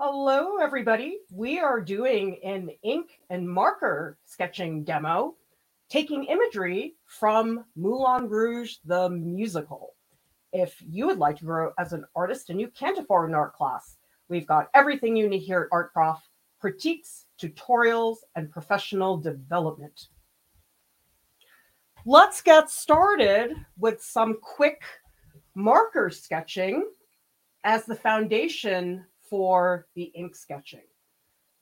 Hello, everybody. We are doing an ink and marker sketching demo, taking imagery from Moulin Rouge, the musical. If you would like to grow as an artist and you can't afford an art class, we've got everything you need here at ArtProf, critiques, tutorials, and professional development. Let's get started with some quick marker sketching as the foundation for the ink sketching.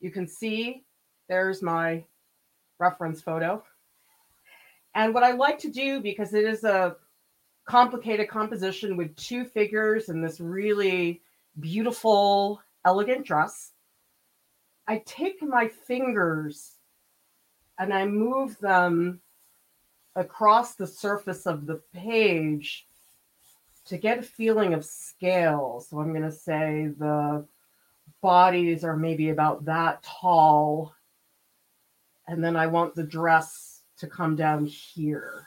You can see there's my reference photo. And what I like to do, because it is a complicated composition with two figures and this really beautiful, elegant dress, I take my fingers and I move them across the surface of the page to get a feeling of scale. So I'm going to say the bodies are maybe about that tall. And then I want the dress to come down here.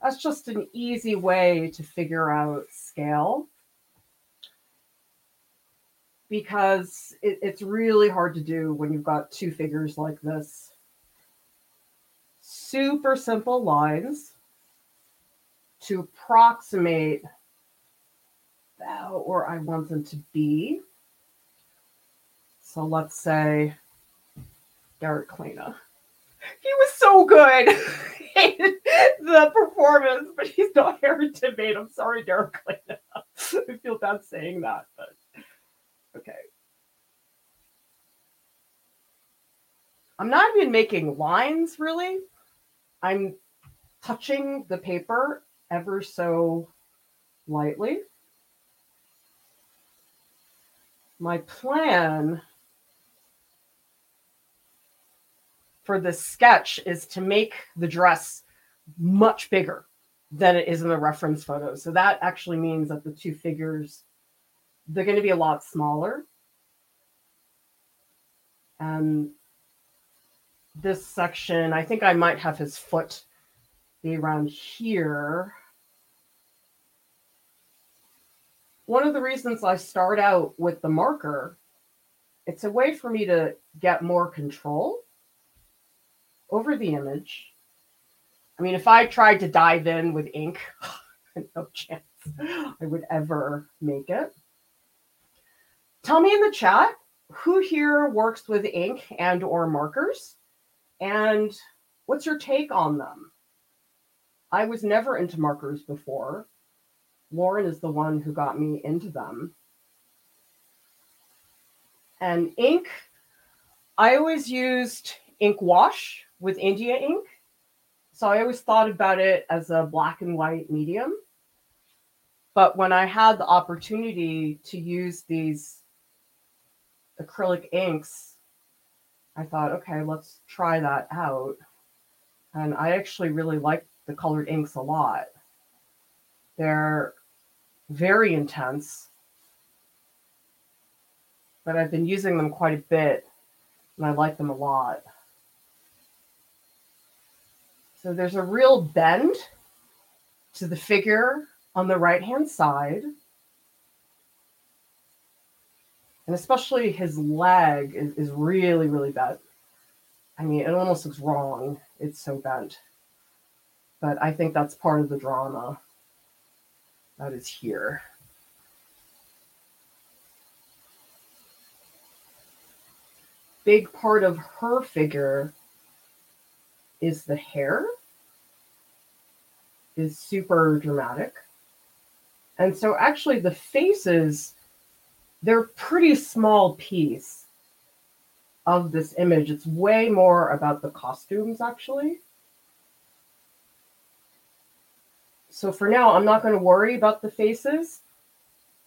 That's just an easy way to figure out scale because it, it's really hard to do when you've got two figures like this. Super simple lines to approximate about where I want them to be. So let's say Derek Klena. He was so good. In the performance, but he's not Aaron Tveit. I'm sorry, Derek Klena. I feel bad saying that, but okay. I'm not even making lines really. I'm touching the paper ever so lightly. My plan for this sketch is to make the dress much bigger than it is in the reference photo. So that actually means that the two figures, they're going to be a lot smaller. And this section, I think I might have his foot be around here. One of the reasons I start out with the marker, it's a way for me to get more control over the image. I mean, if I tried to dive in with ink, no chance I would ever make it. Tell me in the chat who here works with ink and or markers and what's your take on them? I was never into markers before. Lauren is the one who got me into them. And ink, I always used ink wash with India ink. So I always thought about it as a black and white medium. But when I had the opportunity to use these acrylic inks, I thought, okay, let's try that out. And I actually really like the colored inks a lot. They're very intense, but I've been using them quite a bit and I like them a lot. So there's a real bend to the figure on the right hand side. And especially his leg is, is really, really bent. I mean, it almost looks wrong. It's so bent. But I think that's part of the drama that is here. Big part of her figure is the hair is super dramatic. And so actually the faces, they're pretty small piece of this image. It's way more about the costumes actually. So for now, I'm not going to worry about the faces.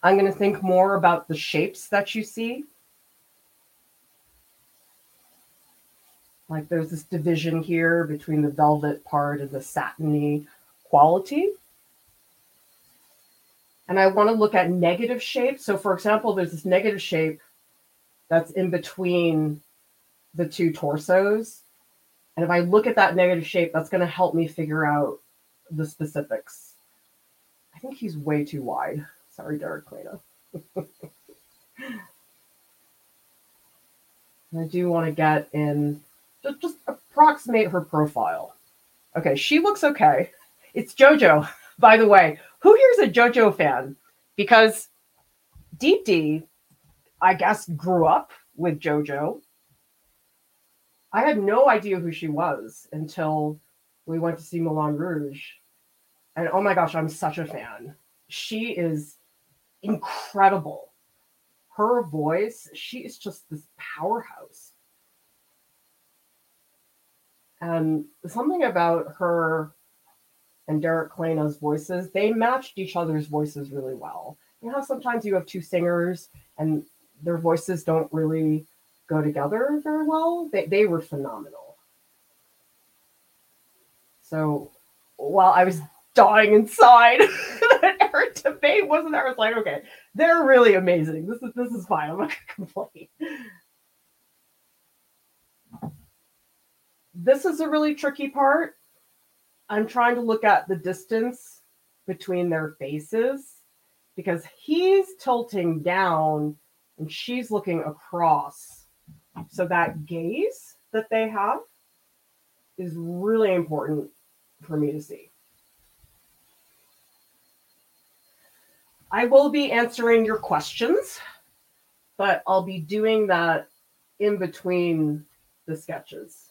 I'm going to think more about the shapes that you see. Like there's this division here between the velvet part and the satiny quality. And I want to look at negative shapes. So for example, there's this negative shape that's in between the two torsos. And if I look at that negative shape, that's going to help me figure out the specifics. I think he's way too wide. Sorry, Derek Klena. I do want to get in, just, just approximate her profile. Okay, she looks okay. It's JoJo, by the way. Who here's a JoJo fan? Because Deepti, I guess, grew up with JoJo. I had no idea who she was until we went to see Moulin Rouge. And oh my gosh, I'm such a fan. She is incredible. Her voice, she is just this powerhouse. And something about her and Derek Klena's voices, they matched each other's voices really well. You know, sometimes you have two singers and their voices don't really go together very well. They, they were phenomenal. So while I was dying inside that Aaron Tveit wasn't there, I was like, okay, they're really amazing. This is this is fine. I'm not gonna complain. This is a really tricky part. I'm trying to look at the distance between their faces because he's tilting down and she's looking across. So that gaze that they have is really important for me to see. I will be answering your questions, but I'll be doing that in between the sketches.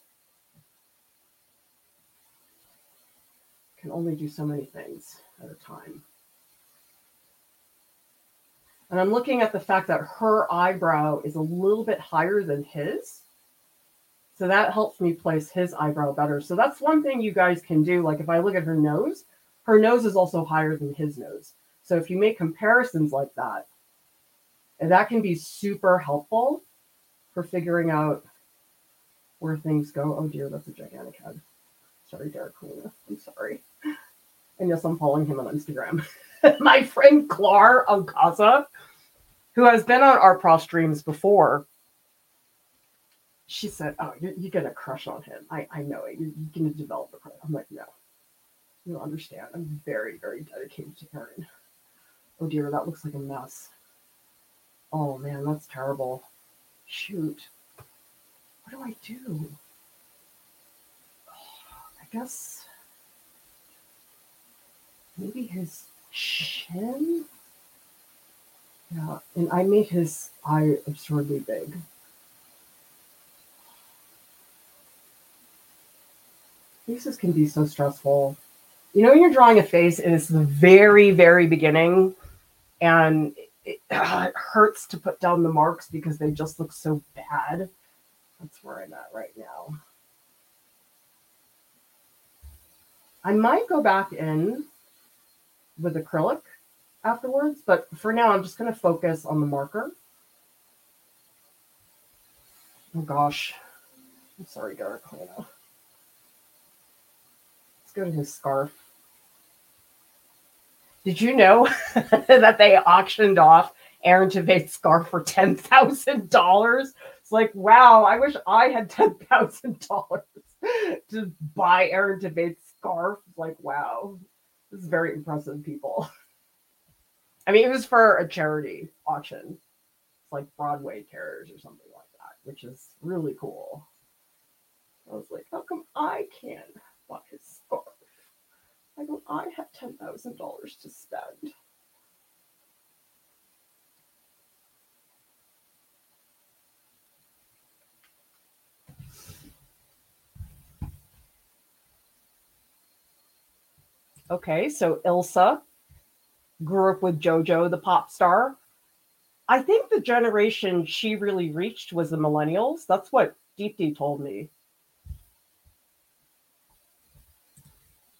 Can only do so many things at a time. And I'm looking at the fact that her eyebrow is a little bit higher than his. So that helps me place his eyebrow better. So that's one thing you guys can do. Like if I look at her nose, her nose is also higher than his nose. So if you make comparisons like that, that can be super helpful for figuring out where things go. Oh dear, that's a gigantic head. Sorry, Derek Klena. I'm sorry. And yes, I'm following him on Instagram. My friend Clar Alcasa, who has been on our pro streams before, she said, Oh, you're, you're to crush on him. I, I know it. You're, you're to develop a crush. I'm like, No, you don't understand. I'm very, very dedicated to Aaron. Oh dear, that looks like a mess. Oh man, that's terrible. Shoot. What do I do? I guess maybe his chin? Yeah, and I made his eye absurdly big. Faces can be so stressful. You know, when you're drawing a face and it's the very, very beginning, and it, uh, it hurts to put down the marks because they just look so bad. That's where I'm at right now. I might go back in with acrylic afterwards, but for now, I'm just going to focus on the marker. Oh gosh. I'm sorry, Derek Let's go to his scarf. Did you know that they auctioned off Aaron Tveit's scarf for ten thousand dollars? It's like, wow, I wish I had ten thousand dollars to buy Aaron Tveit's scarf. It's like, wow, this is very impressive, people. I mean, it was for a charity auction. It's like Broadway Cares or something like that, which is really cool. I was like, how come I can't buy his scarf? Why don't I have $10,000 to spend? Okay, so Ilsa grew up with JoJo, the pop star. I think the generation she really reached was the millennials. That's what Deepti told me.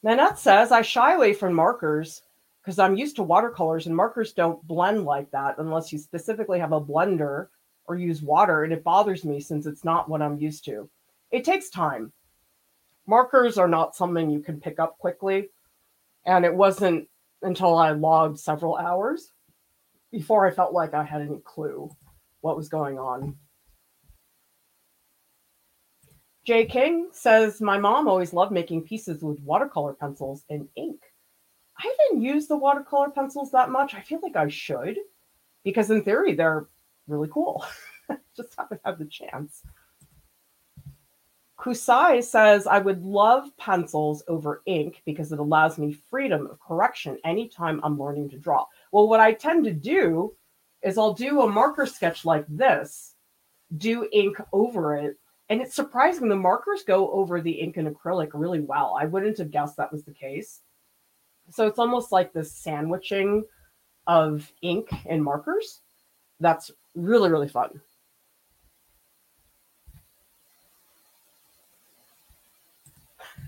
Nanette says, I shy away from markers because I'm used to watercolors and markers don't blend like that unless you specifically have a blender or use water. And it bothers me since it's not what I'm used to. It takes time. Markers are not something you can pick up quickly. And it wasn't until I logged several hours before I felt like I had any clue what was going on. Jay King says, My mom always loved making pieces with watercolor pencils and ink. I haven't used the watercolor pencils that much. I feel like I should because, in theory, they're really cool. Just haven't had the chance. Kusai says, I would love pencils over ink because it allows me freedom of correction anytime I'm learning to draw. Well, what I tend to do is I'll do a marker sketch like this, do ink over it, and it's surprising the markers go over the ink and acrylic really well. I wouldn't have guessed that was the case. So it's almost like this sandwiching of ink and markers. That's really, really fun.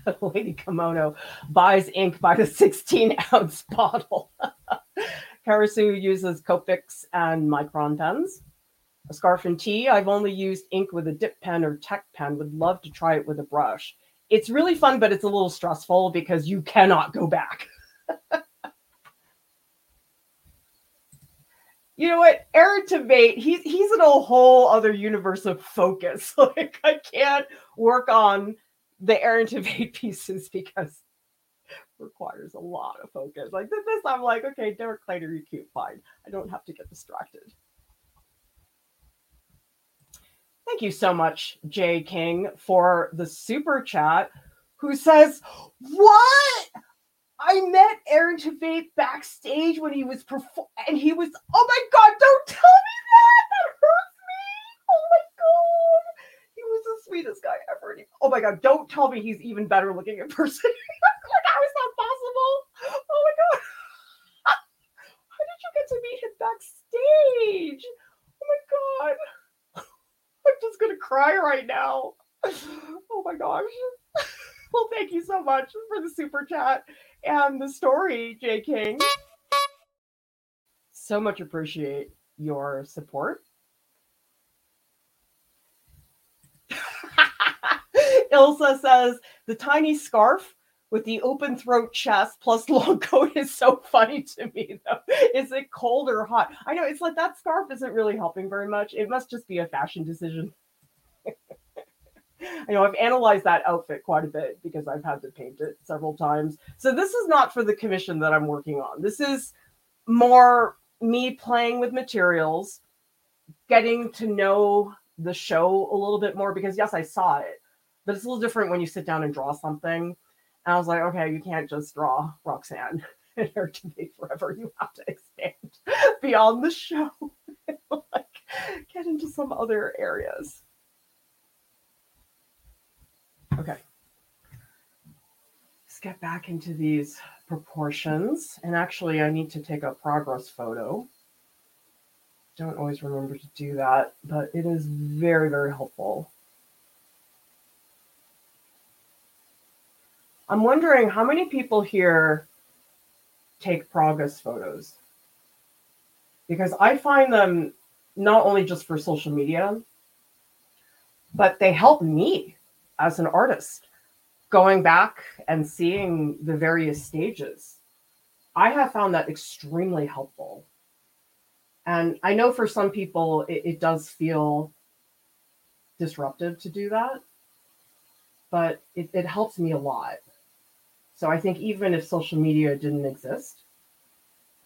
Lady Kimono buys ink by the 16 ounce bottle. Karasu uses Copics and Micron pens. A scarf and tea. I've only used ink with a dip pen or tech pen. Would love to try it with a brush. It's really fun, but it's a little stressful because you cannot go back. you know what? Aaron Tveit, he's he's in a whole other universe of focus. Like I can't work on the Aaron Tveit pieces because requires a lot of focus. Like this, I'm like, okay, Derek Klena, you're cute, fine. I don't have to get distracted. Thank you so much, Jay King, for the super chat. Who says, "What? I met Aaron Tveit backstage when he was performing, and he was, oh my god, don't tell me that. That hurts me. Oh my god, sweetest guy ever. Oh my god, don't tell me he's even better looking in person. like, how is that possible? Oh my god, how did you get to meet him backstage? Oh my god, I'm just gonna cry right now. Oh my gosh. Well, thank you so much for the super chat and the story, J. King. So much appreciate your support. Ilsa says the tiny scarf with the open throat chest plus long coat is so funny to me though. Is it cold or hot? I know it's like that scarf isn't really helping very much. It must just be a fashion decision. I know I've analyzed that outfit quite a bit because I've had to paint it several times. So this is not for the commission that I'm working on. This is more me playing with materials, getting to know the show a little bit more because yes, I saw it, but it's a little different when you sit down and draw something. And I was like, okay, you can't just draw Roxanne and her to be forever. You have to expand beyond the show. like get into some other areas. Okay. Let's get back into these proportions. And actually, I need to take a progress photo. Don't always remember to do that, but it is very, very helpful. I'm wondering how many people here take progress photos? Because I find them not only just for social media, but they help me as an artist, going back and seeing the various stages, I have found that extremely helpful. And I know for some people it, it does feel disruptive to do that, but it, it helps me a lot. So I think even if social media didn't exist,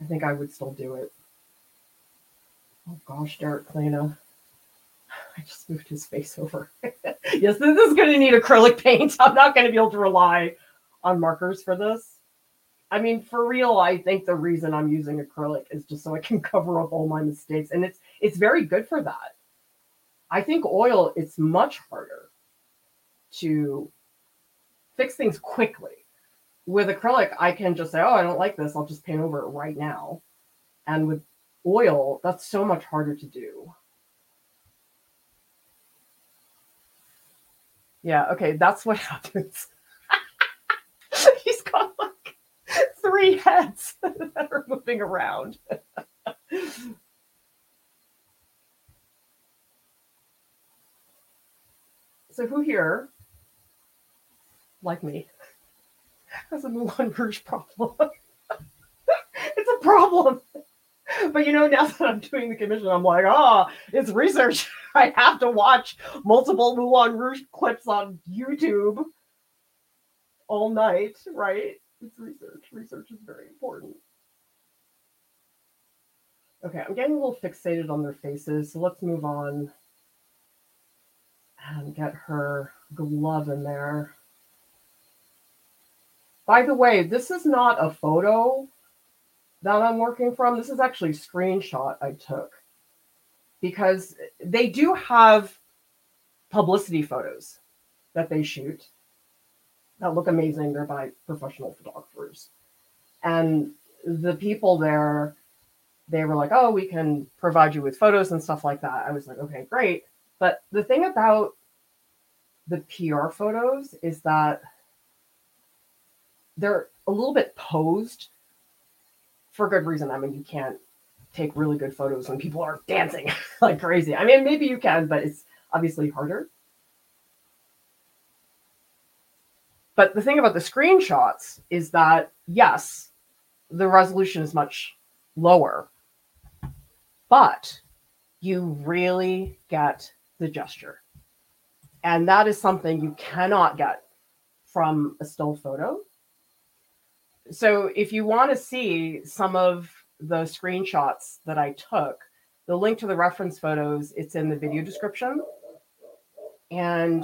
I think I would still do it. Oh gosh, Derek Klena. I just moved his face over. yes, this is going to need acrylic paint. I'm not going to be able to rely on markers for this. I mean, for real, I think the reason I'm using acrylic is just so I can cover up all my mistakes, and it's it's very good for that. I think oil it's much harder to fix things quickly. With acrylic, I can just say, "Oh, I don't like this. I'll just paint over it right now." And with oil, that's so much harder to do. Yeah, okay, that's what happens. He's got like three heads that are moving around. so who here, like me, has a Moulin Rouge problem? it's a problem. But you know, now that I'm doing the commission, I'm like, ah, oh, it's research. I have to watch multiple Moulin Rouge clips on YouTube all night, right? It's research. Research is very important. Okay, I'm getting a little fixated on their faces, so let's move on and get her glove in there. By the way, this is not a photo that I'm working from. This is actually a screenshot I took because they do have publicity photos that they shoot that look amazing. They're by professional photographers. And the people there, they were like, oh, we can provide you with photos and stuff like that. I was like, okay, great. But the thing about the PR photos is that they're a little bit posed for good reason. I mean, you can't take really good photos when people are dancing like crazy. I mean, maybe you can, but it's obviously harder. But the thing about the screenshots is that, yes, the resolution is much lower, but you really get the gesture. And that is something you cannot get from a still photo. So if you want to see some of the screenshots that I took, the link to the reference photos, it's in the video description. And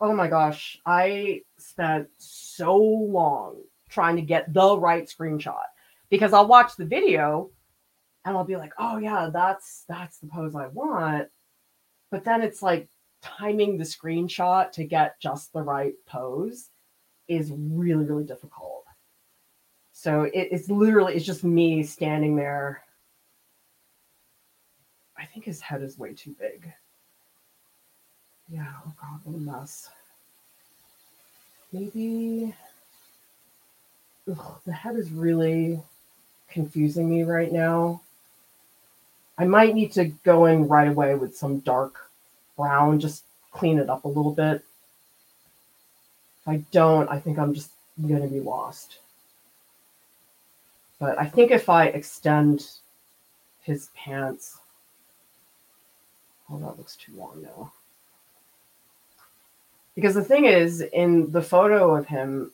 oh my gosh, I spent so long trying to get the right screenshot because I'll watch the video and I'll be like, "Oh yeah, that's that's the pose I want." But then it's like timing the screenshot to get just the right pose is really really difficult. So it, it's literally it's just me standing there. I think his head is way too big. Yeah, oh god, what a mess. Maybe Ugh, the head is really confusing me right now. I might need to go in right away with some dark brown, just clean it up a little bit. If I don't, I think I'm just going to be lost. But I think if I extend his pants, oh, that looks too long now. Because the thing is, in the photo of him,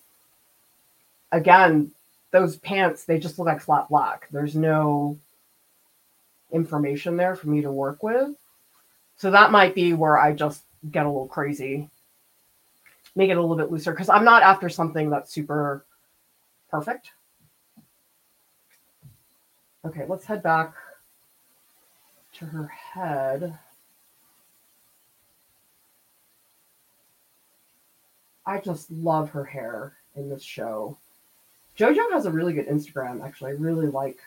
again, those pants, they just look like flat black. There's no information there for me to work with. So that might be where I just get a little crazy, make it a little bit looser, because I'm not after something that's super perfect. Okay, let's head back to her head. I just love her hair in this show. JoJo has a really good Instagram, actually. I really like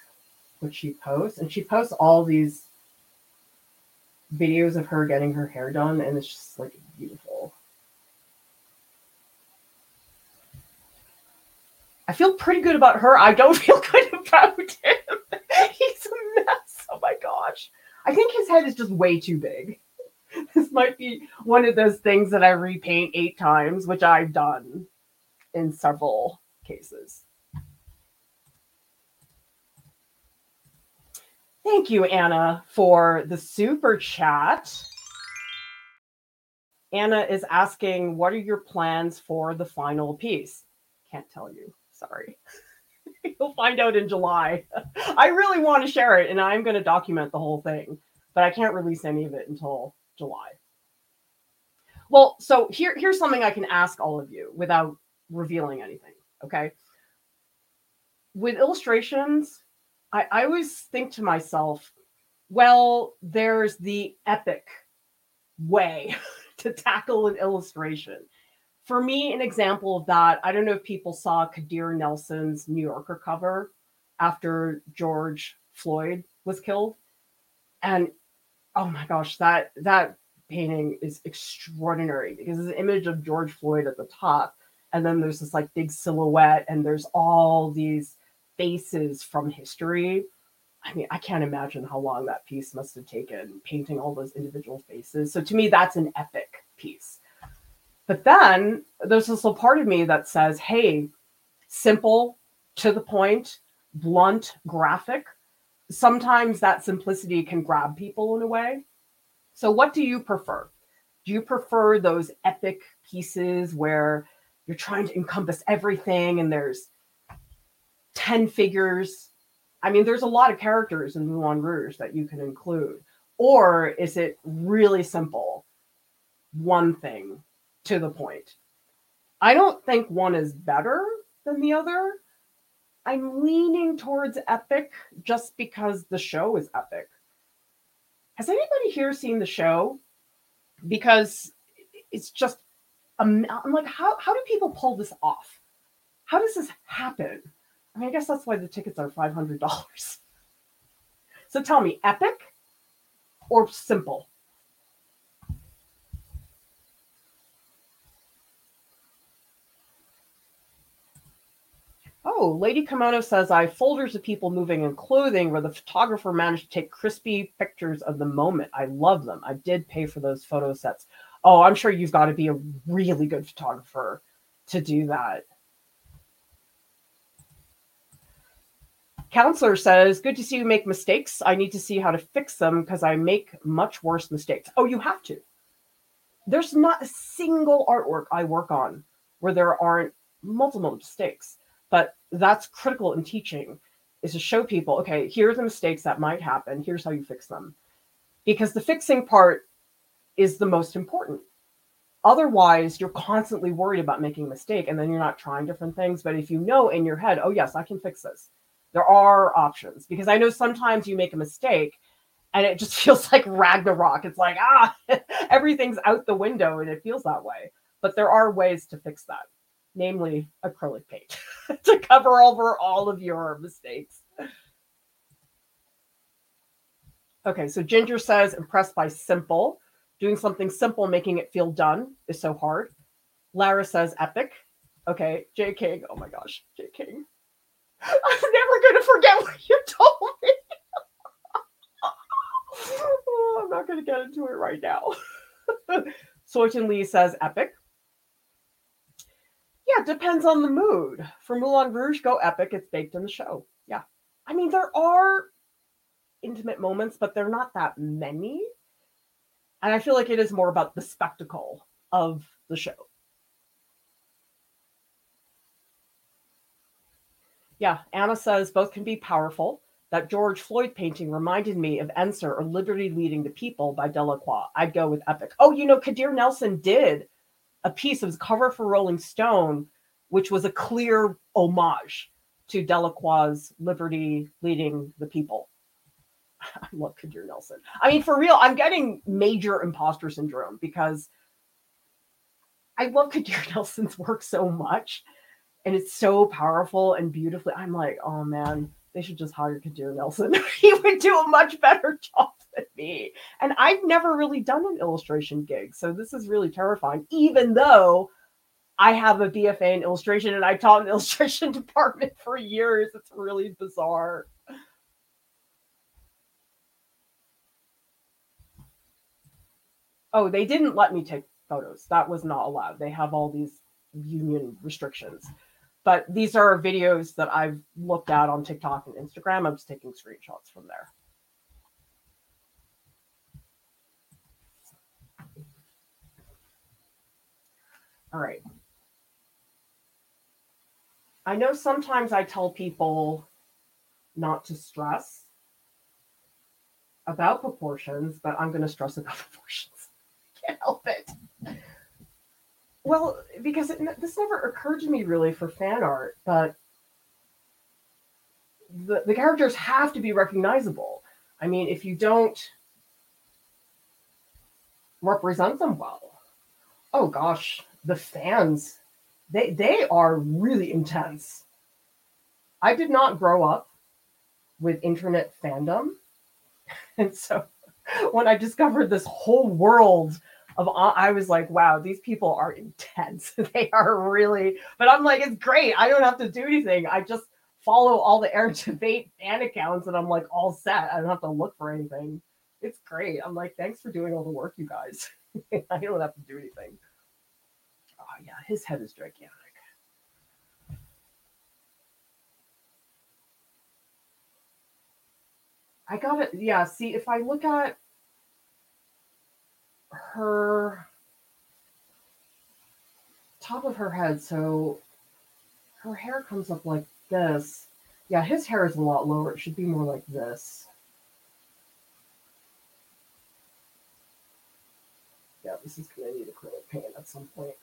what she posts. And she posts all these videos of her getting her hair done, and it's just like beautiful. I feel pretty good about her. I don't feel good about him. Oh my gosh. I think his head is just way too big. this might be one of those things that I repaint eight times, which I've done in several cases. Thank you, Anna, for the super chat. Anna is asking, What are your plans for the final piece? Can't tell you. Sorry. You'll find out in July. I really want to share it and I'm going to document the whole thing, but I can't release any of it until July. Well, so here, here's something I can ask all of you without revealing anything. Okay. With illustrations, I, I always think to myself, well, there's the epic way to tackle an illustration. For me, an example of that, I don't know if people saw Kadir Nelson's New Yorker cover after George Floyd was killed. And oh my gosh, that that painting is extraordinary because it's an image of George Floyd at the top. And then there's this like big silhouette, and there's all these faces from history. I mean, I can't imagine how long that piece must have taken painting all those individual faces. So to me, that's an epic piece. But then there's this little part of me that says, hey, simple, to the point, blunt, graphic. Sometimes that simplicity can grab people in a way. So, what do you prefer? Do you prefer those epic pieces where you're trying to encompass everything and there's 10 figures? I mean, there's a lot of characters in Moulin Rouge that you can include. Or is it really simple one thing to the point. I don't think one is better than the other. I'm leaning towards epic just because the show is epic. Has anybody here seen the show? Because it's just, I'm like, how, how do people pull this off? How does this happen? I mean, I guess that's why the tickets are $500. So tell me, epic or simple? Oh, Lady Kimono says I have folders of people moving in clothing where the photographer managed to take crispy pictures of the moment. I love them. I did pay for those photo sets. Oh, I'm sure you've got to be a really good photographer to do that. Counselor says, Good to see you make mistakes. I need to see how to fix them because I make much worse mistakes. Oh, you have to. There's not a single artwork I work on where there aren't multiple mistakes but that's critical in teaching is to show people okay here are the mistakes that might happen here's how you fix them. Because the fixing part is the most important. Otherwise you're constantly worried about making a mistake and then you're not trying different things but if you know in your head oh yes i can fix this there are options. Because i know sometimes you make a mistake and it just feels like ragnarok. It's like ah everything's out the window and it feels that way. But there are ways to fix that namely acrylic paint, to cover over all of your mistakes. Okay, so Ginger says, impressed by simple. Doing something simple, making it feel done is so hard. Lara says, epic. Okay, J. King. Oh my gosh, J. King. I'm never going to forget what you told me. oh, I'm not going to get into it right now. Soyton Lee says, epic. Yeah, depends on the mood. For Moulin Rouge, go epic. It's baked in the show. Yeah. I mean, there are intimate moments, but they're not that many. And I feel like it is more about the spectacle of the show. Yeah, Anna says both can be powerful. That George Floyd painting reminded me of Ensor or Liberty Leading the People by Delacroix. I'd go with Epic. Oh, you know, Kadir Nelson did a piece. It was cover for Rolling Stone, which was a clear homage to Delacroix's Liberty leading the people. I love Kadir Nelson. I mean, for real, I'm getting major imposter syndrome because I love Kadir Nelson's work so much and it's so powerful and beautifully. I'm like, oh man, they should just hire Kadir Nelson. he would do a much better job than me. And I've never really done an illustration gig. So this is really terrifying, even though I have a BFA in illustration and I taught an illustration department for years. It's really bizarre. Oh, they didn't let me take photos. That was not allowed. They have all these union restrictions. But these are videos that I've looked at on TikTok and Instagram. I'm just taking screenshots from there. All right. I know sometimes I tell people not to stress about proportions, but I'm going to stress about proportions. Can't help it. Well, because it, this never occurred to me really for fan art, but the, the characters have to be recognizable. I mean, if you don't represent them well, oh gosh, the fans, they they are really intense. I did not grow up with internet fandom. And so when I discovered this whole world of I was like, wow, these people are intense. they are really, but I'm like, it's great. I don't have to do anything. I just follow all the air debate fan accounts and I'm like all set. I don't have to look for anything. It's great. I'm like, thanks for doing all the work, you guys. I don't have to do anything. Oh yeah, his head is gigantic. I got it. Yeah, see, if I look at her top of her head. So her hair comes up like this. Yeah, his hair is a lot lower. It should be more like this. Yeah, this is gonna need acrylic paint at some point.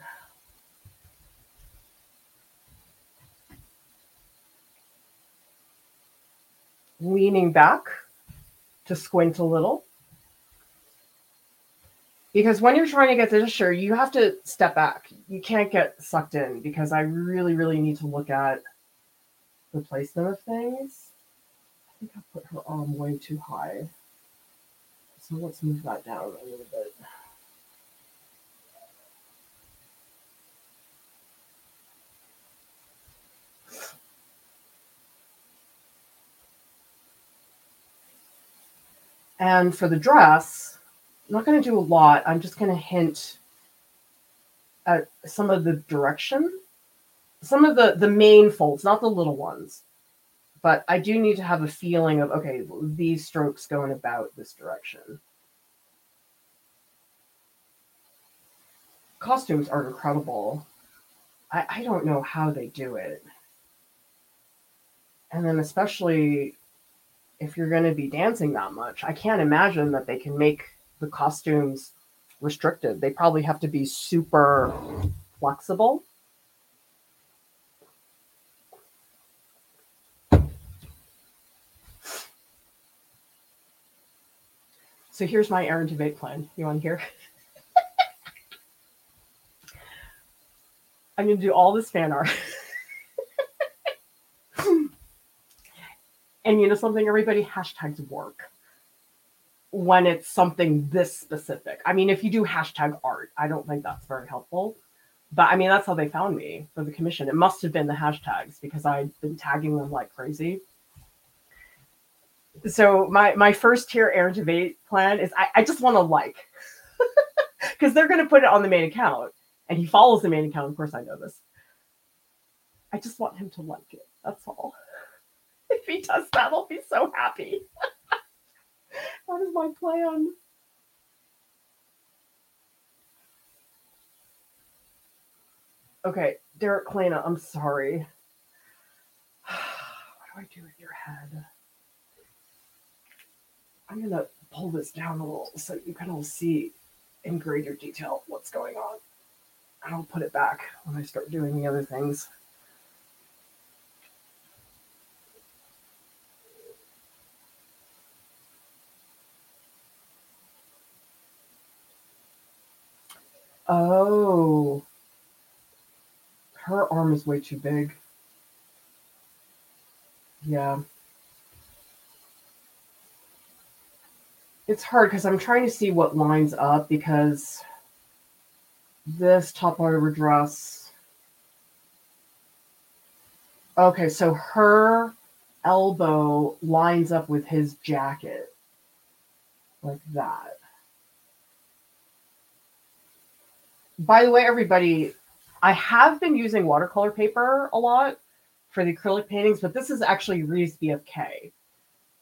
Leaning back to squint a little. Because when you're trying to get the gesture, you have to step back. You can't get sucked in because I really, really need to look at the placement of things. I think I put her arm way too high. So let's move that down a little bit. And for the dress, I'm not going to do a lot. I'm just going to hint at some of the direction, some of the the main folds, not the little ones. But I do need to have a feeling of okay, these strokes going about this direction. Costumes are incredible. I, I don't know how they do it. And then especially if you're going to be dancing that much, I can't imagine that they can make the costumes restricted. They probably have to be super flexible. So here's my Aaron Tveit plan. You want to hear? I'm going to do all this fan art. And you know something, everybody, hashtags work when it's something this specific. I mean, if you do hashtag art, I don't think that's very helpful. But I mean, that's how they found me for the commission. It must have been the hashtags because I'd been tagging them like crazy. So my my first tier Aaron Tveit plan is I, I just want to like because they're gonna put it on the main account and he follows the main account. Of course, I know this. I just want him to like it. That's all. if he does that, I'll be so happy. that is my plan. Okay, Derek Klena, I'm sorry. what do I do with your head? I'm gonna pull this down a little so you can all see in greater detail what's going on. And I'll put it back when I start doing the other things. Oh. Her arm is way too big. Yeah. It's hard because I'm trying to see what lines up because this top her dress. Okay, so her elbow lines up with his jacket like that. By the way, everybody, I have been using watercolor paper a lot for the acrylic paintings, but this is actually Rives BFK,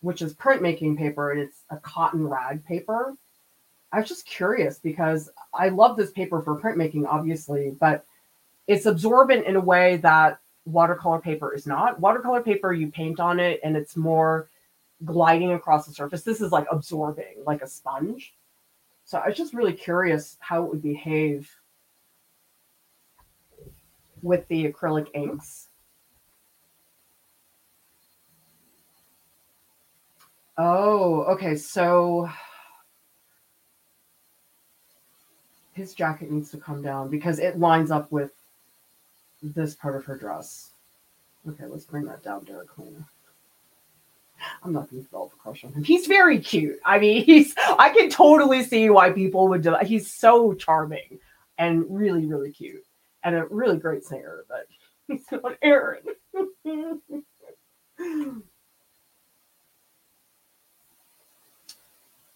which is printmaking paper and it's a cotton rag paper. I was just curious because I love this paper for printmaking, obviously, but it's absorbent in a way that watercolor paper is not. Watercolor paper, you paint on it and it's more gliding across the surface. This is like absorbing, like a sponge. So I was just really curious how it would behave with the acrylic inks. Oh, okay. So his jacket needs to come down because it lines up with this part of her dress. Okay, let's bring that down, Derek Klena. I'm not going to develop a crush on him. He's very cute. I mean, he's. I can totally see why people would. Do, he's so charming and really, really cute and a really great singer, but he's not Aaron.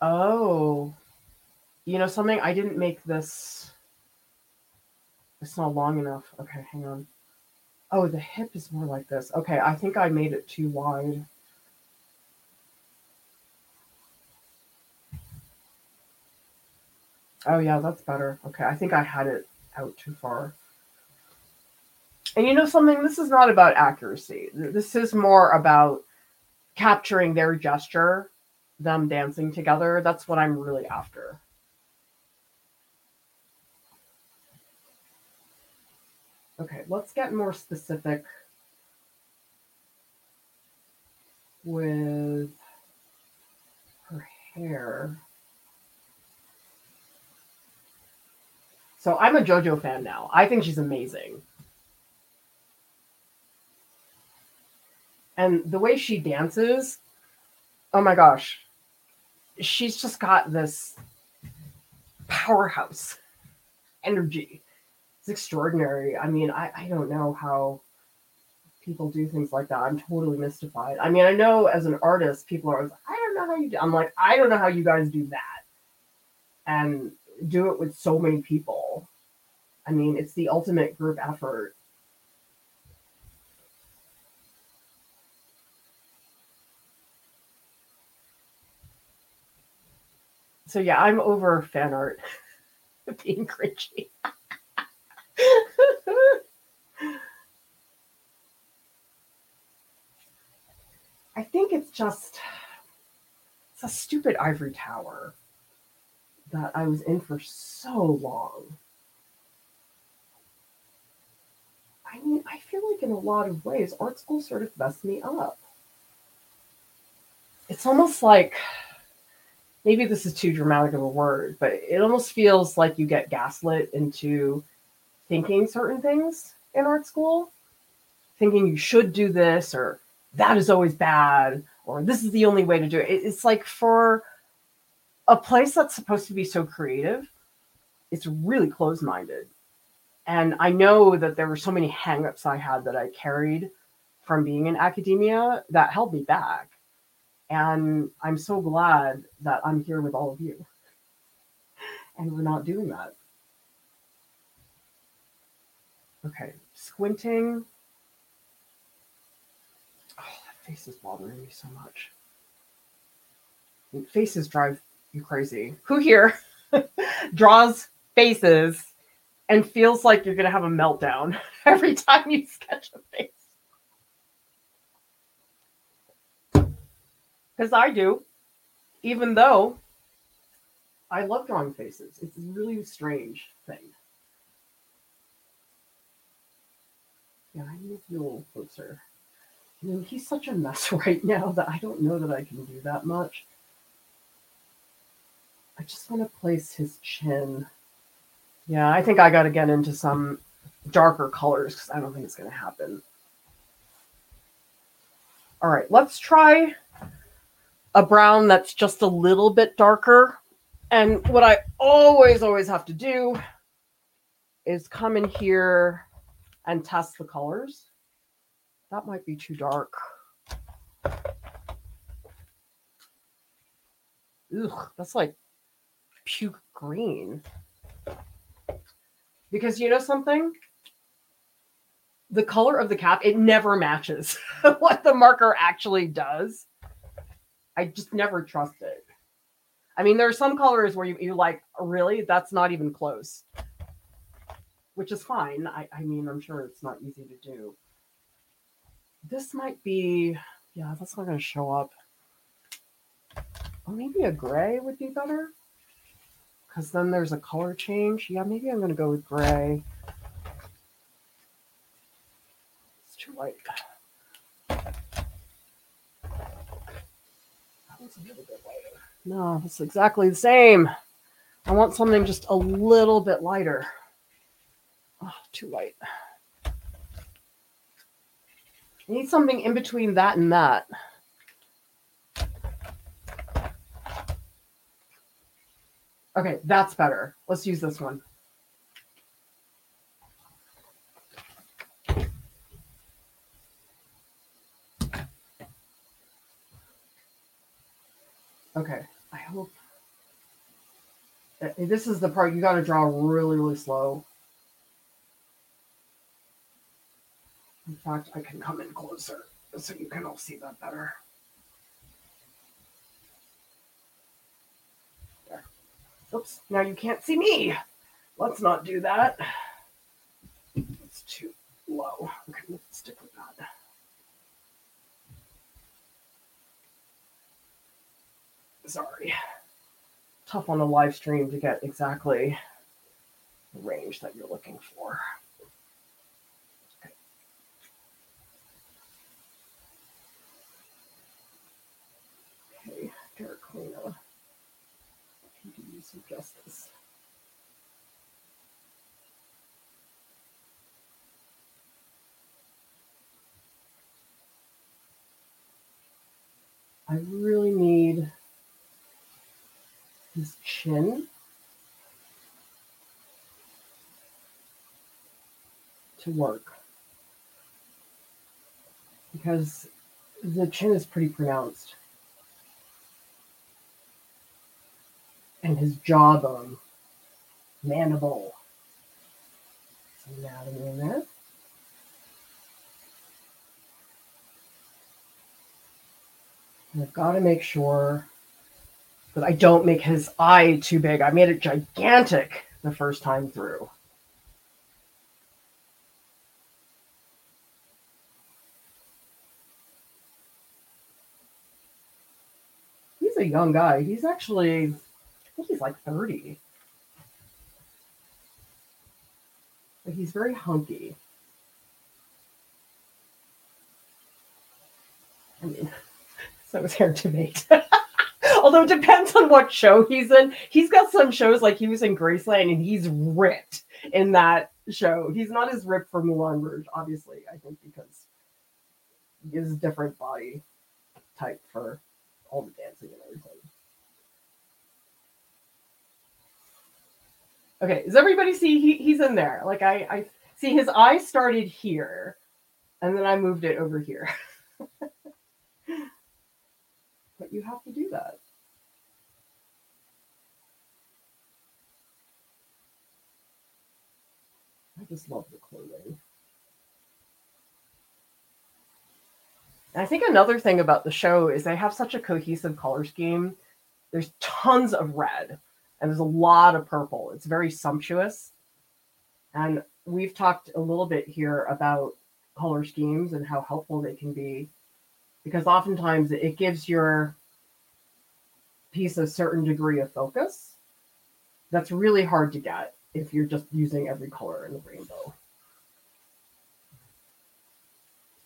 oh, you know something? I didn't make this. It's not long enough. Okay, hang on. Oh, the hip is more like this. Okay, I think I made it too wide. Oh yeah, that's better. Okay, I think I had it out too far. And you know something, this is not about accuracy. This is more about capturing their gesture, them dancing together. That's what I'm really after. Okay, let's get more specific with her hair. So I'm a JoJo fan now. I think she's amazing. And the way she dances, oh my gosh, she's just got this powerhouse energy. It's extraordinary. I mean, I, I don't know how people do things like that. I'm totally mystified. I mean, I know as an artist, people are I don't know how you do. I'm like, I don't know how you guys do that. And do it with so many people. I mean, it's the ultimate group effort. So yeah, I'm over fan art being cringy. I think it's just it's a stupid ivory tower that I was in for so long. I mean, I feel like in a lot of ways, art school sort of messed me up. It's almost like maybe this is too dramatic of a word, but it almost feels like you get gaslit into thinking certain things in art school, thinking you should do this or that is always bad or this is the only way to do it. It's like for a place that's supposed to be so creative, it's really closed minded. And I know that there were so many hangups I had that I carried from being in academia that held me back. And I'm so glad that I'm here with all of you. And we're not doing that. Okay, squinting. Oh, that face is bothering me so much. Faces drive you crazy. Who here draws faces and feels like you're going to have a meltdown every time you sketch a face? Because I do, even though I love drawing faces. It's a really strange thing. Yeah, I need to a little closer. I mean, he's such a mess right now that I don't know that I can do that much. I just want to place his chin. Yeah, I think I got to get into some darker colors because I don't think it's going to happen. All right, let's try a brown that's just a little bit darker. And what I always, always have to do is come in here and test the colors. That might be too dark. Ugh, that's like puke green. Because you know something? The color of the cap, it never matches what the marker actually does. I just never trust it. I mean, there are some colors where you, you like, really? That's not even close. Which is fine. I, I mean, I'm sure it's not easy to do. This might be, yeah, that's not going to show up. Or maybe a gray would be better because then there's a color change. Yeah, maybe I'm going to go with gray. It's too light. That was a little bit lighter. No, it's exactly the same. I want something just a little bit lighter. Oh, too light. I need something in between that and that. Okay, that's better. Let's use this one. Okay, I hope. This is the part you got to draw really, really slow. In fact, I can come in closer so you can all see that better. Oops, now you can't see me. Let's not do that. It's too low. Okay, let's stick with Sorry. Tough on the live stream to get exactly the range that you're looking for. Okay. Derek can do you some justice. I really need his chin to work because the chin is pretty pronounced. And his jawbone, mandible. Some anatomy in there. And I've got to make sure that I don't make his eye too big. I made it gigantic the first time through. He's a young guy. He's actually, I think he's like 30. But he's very hunky. I mean, so is Aaron Tveit. Although it depends on what show he's in. He's got some shows like he was in Graceland and he's ripped in that show. He's not as ripped for Moulin Rouge, obviously, I think because he has a different body type for all the dancing and everything. Okay, does everybody see he, he's in there? Like I, I see his eye started here and then I moved it over here. but you have to do that. I just love the clothing. I think another thing about the show is they have such a cohesive color scheme. There's tons of red and there's a lot of purple. It's very sumptuous. And we've talked a little bit here about color schemes and how helpful they can be because oftentimes it gives your piece a certain degree of focus. That's really hard to get if you're just using every color in the rainbow.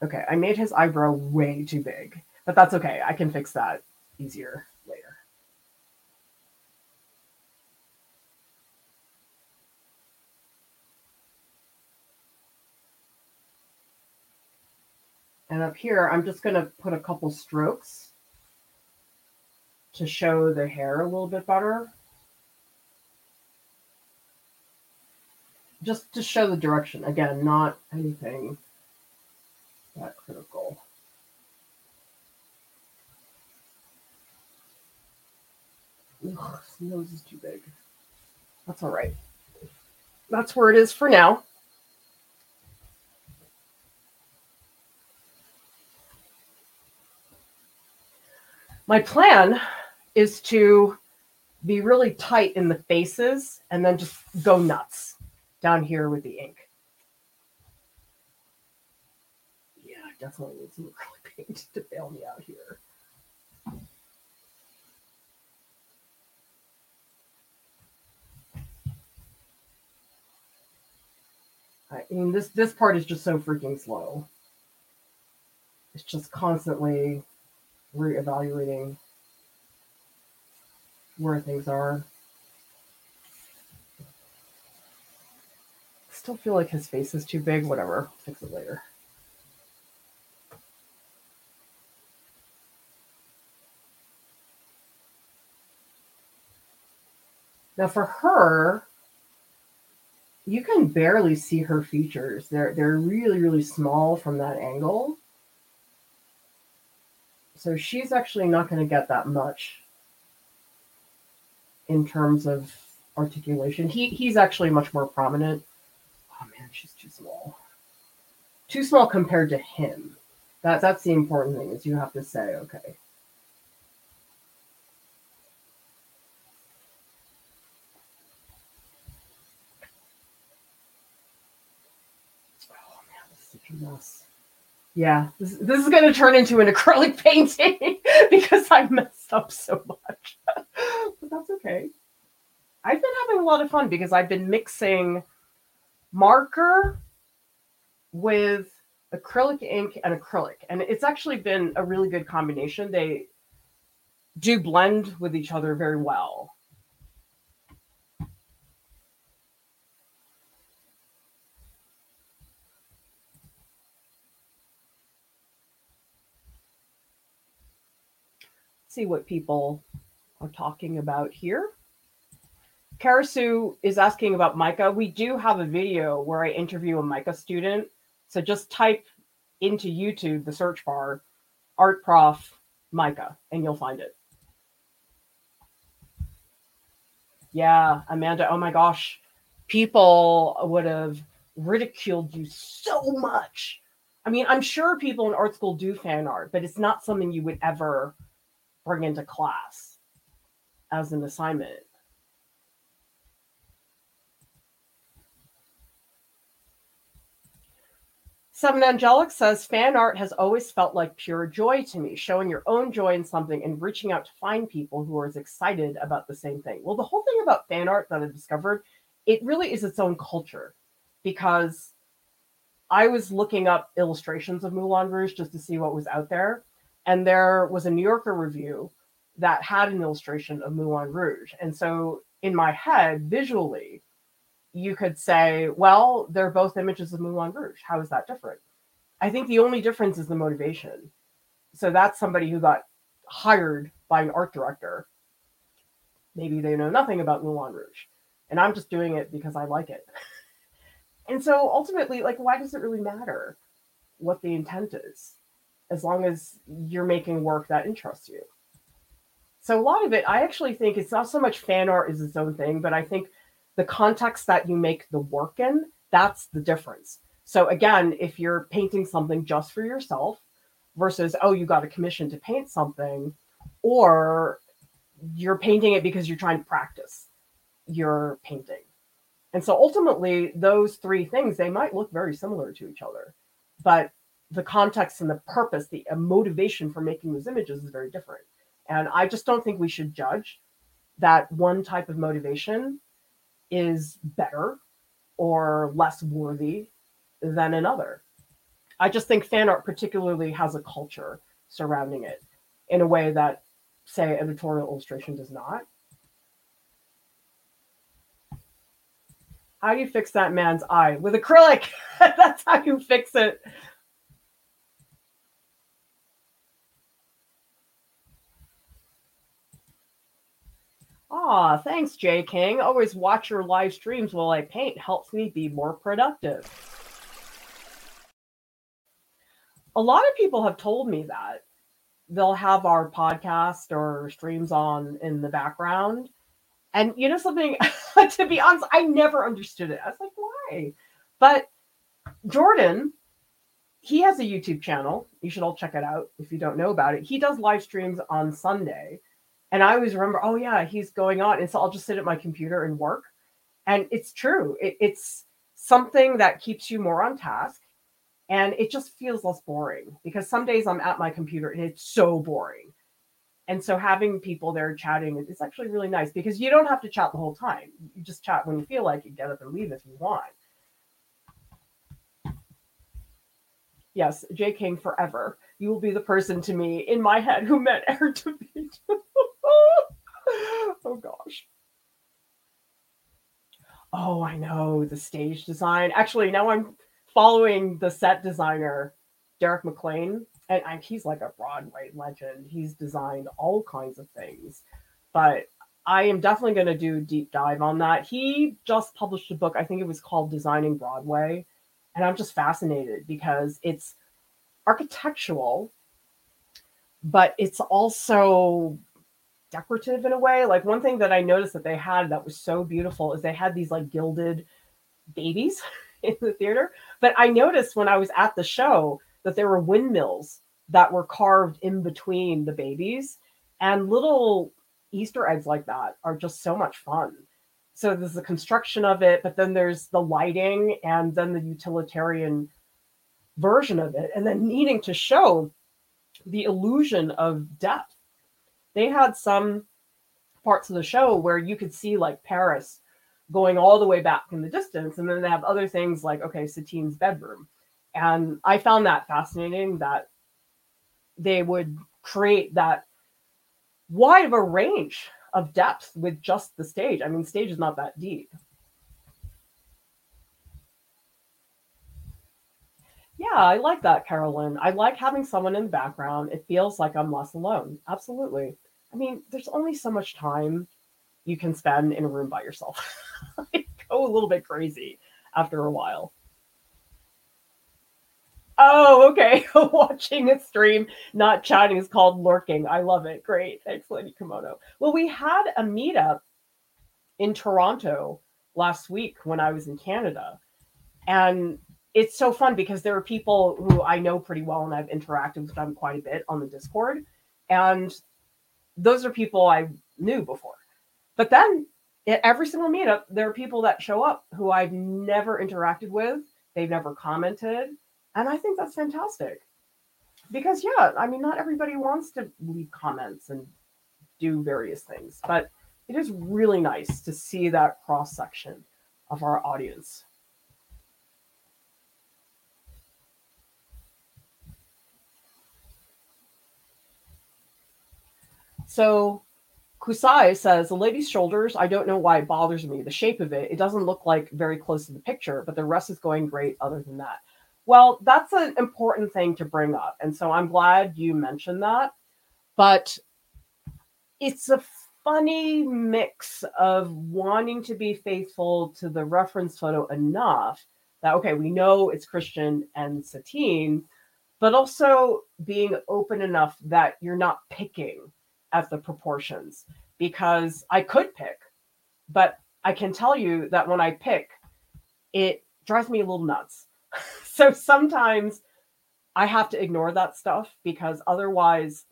Okay, I made his eyebrow way too big, but that's okay. I can fix that easier later. And up here, I'm just going to put a couple strokes to show the hair a little bit better. Just to show the direction. Again, not anything that critical. Ugh, nose is too big. That's all right. That's where it is for now. My plan is to be really tight in the faces and then just go nuts down here with the ink. Yeah, I definitely need some acrylic paint to bail me out here. I mean, this this part is just so freaking slow. It's just constantly reevaluating where things are. Still feel like his face is too big. Whatever, fix it later. Now for her, you can barely see her features. They're they're really really small from that angle. So she's actually not going to get that much in terms of articulation. He he's actually much more prominent. Oh man, she's too small. Too small compared to him. That that's the important thing is you have to say, okay. Oh man, this is such a mess. Yeah, this, this is going to turn into an acrylic painting because I messed up so much. but that's okay. I've been having a lot of fun because I've been mixing marker with acrylic ink and acrylic. And it's actually been a really good combination. They do blend with each other very well. see what people are talking about here. Karasu is asking about MICA. We do have a video where I interview a MICA student. So just type into YouTube the search bar art prof MICA and you'll find it. Yeah, Amanda, oh my gosh. People would have ridiculed you so much. I mean, I'm sure people in art school do fan art, but it's not something you would ever bring into class as an assignment. Seven Angelic says fan art has always felt like pure joy to me, showing your own joy in something and reaching out to find people who are as excited about the same thing. Well, the whole thing about fan art that I discovered, it really is its own culture because I was looking up illustrations of Moulin Rouge just to see what was out there and there was a New Yorker review that had an illustration of Moulin Rouge. And so in my head, visually, you could say, well, they're both images of Moulin Rouge. How is that different? I think the only difference is the motivation. So that's somebody who got hired by an art director. Maybe they know nothing about Moulin Rouge. And I'm just doing it because I like it. and so ultimately, like, why does it really matter what the intent is? as long as you're making work that interests you. So a lot of it, I actually think it's not so much fan art is its own thing, but I think the context that you make the work in, that's the difference. So again, if you're painting something just for yourself versus, oh, you got a commission to paint something, or you're painting it because you're trying to practice your painting. And so ultimately, those three things, they might look very similar to each other, but the context and the purpose, the uh, motivation for making those images is very different. And I just don't think we should judge that one type of motivation is better or less worthy than another. I just think fan art particularly has a culture surrounding it in a way that, say, editorial illustration does not. How do you fix that man's eye? With acrylic. That's how you fix it. Aw, thanks, Jay King. Always watch your live streams while I paint. Helps me be more productive. A lot of people have told me that they'll have our podcast or streams on in the background. And you know something, to be honest, I never understood it. I was like, why? But Jordan, he has a YouTube channel. You should all check it out if you don't know about it. He does live streams on Sunday and I always remember, oh yeah, he's going on. And so I'll just sit at my computer and work. And it's true. It, it's something that keeps you more on task. And it just feels less boring because some days I'm at my computer and it's so boring. And so having people there chatting is actually really nice because you don't have to chat the whole time. You just chat when you feel like it, get up and leave if you want. Yes, J King forever. You will be the person to me in my head who met Eric DeVito. oh gosh. Oh, I know the stage design. Actually, now I'm following the set designer, Derek McLane, and I, he's like a Broadway legend. He's designed all kinds of things, but I am definitely going to do deep dive on that. He just published a book. I think it was called Designing Broadway, and I'm just fascinated because it's architectural, but it's also decorative in a way. Like one thing that I noticed that they had that was so beautiful is they had these like gilded babies in the theater. But I noticed when I was at the show that there were windmills that were carved in between the babies and little Easter eggs like that are just so much fun. So there's the construction of it, but then there's the lighting and then the utilitarian version of it, and then needing to show the illusion of depth they had some parts of the show where you could see like Paris going all the way back in the distance. And then they have other things like, okay, Satine's bedroom. And I found that fascinating that they would create that wide of a range of depth with just the stage. I mean, stage is not that deep. Yeah, I like that, Carolyn. I like having someone in the background. It feels like I'm less alone. Absolutely. I mean, there's only so much time you can spend in a room by yourself. Go a little bit crazy after a while. Oh, okay. Watching a stream, not chatting is called lurking. I love it. Great. Thanks, Lady Komodo. Well, we had a meetup in Toronto last week when I was in Canada. And it's so fun because there are people who I know pretty well and I've interacted with them quite a bit on the Discord. And those are people I knew before. But then at every single meetup, there are people that show up who I've never interacted with, they've never commented. And I think that's fantastic. Because, yeah, I mean, not everybody wants to leave comments and do various things, but it is really nice to see that cross section of our audience. So Kusai says the lady's shoulders, I don't know why it bothers me. The shape of it, it doesn't look like very close to the picture, but the rest is going great other than that. Well, that's an important thing to bring up. And so I'm glad you mentioned that. But it's a funny mix of wanting to be faithful to the reference photo enough that, okay, we know it's Christian and Satine, but also being open enough that you're not picking at the proportions because I could pick, but I can tell you that when I pick, it drives me a little nuts. so sometimes I have to ignore that stuff because otherwise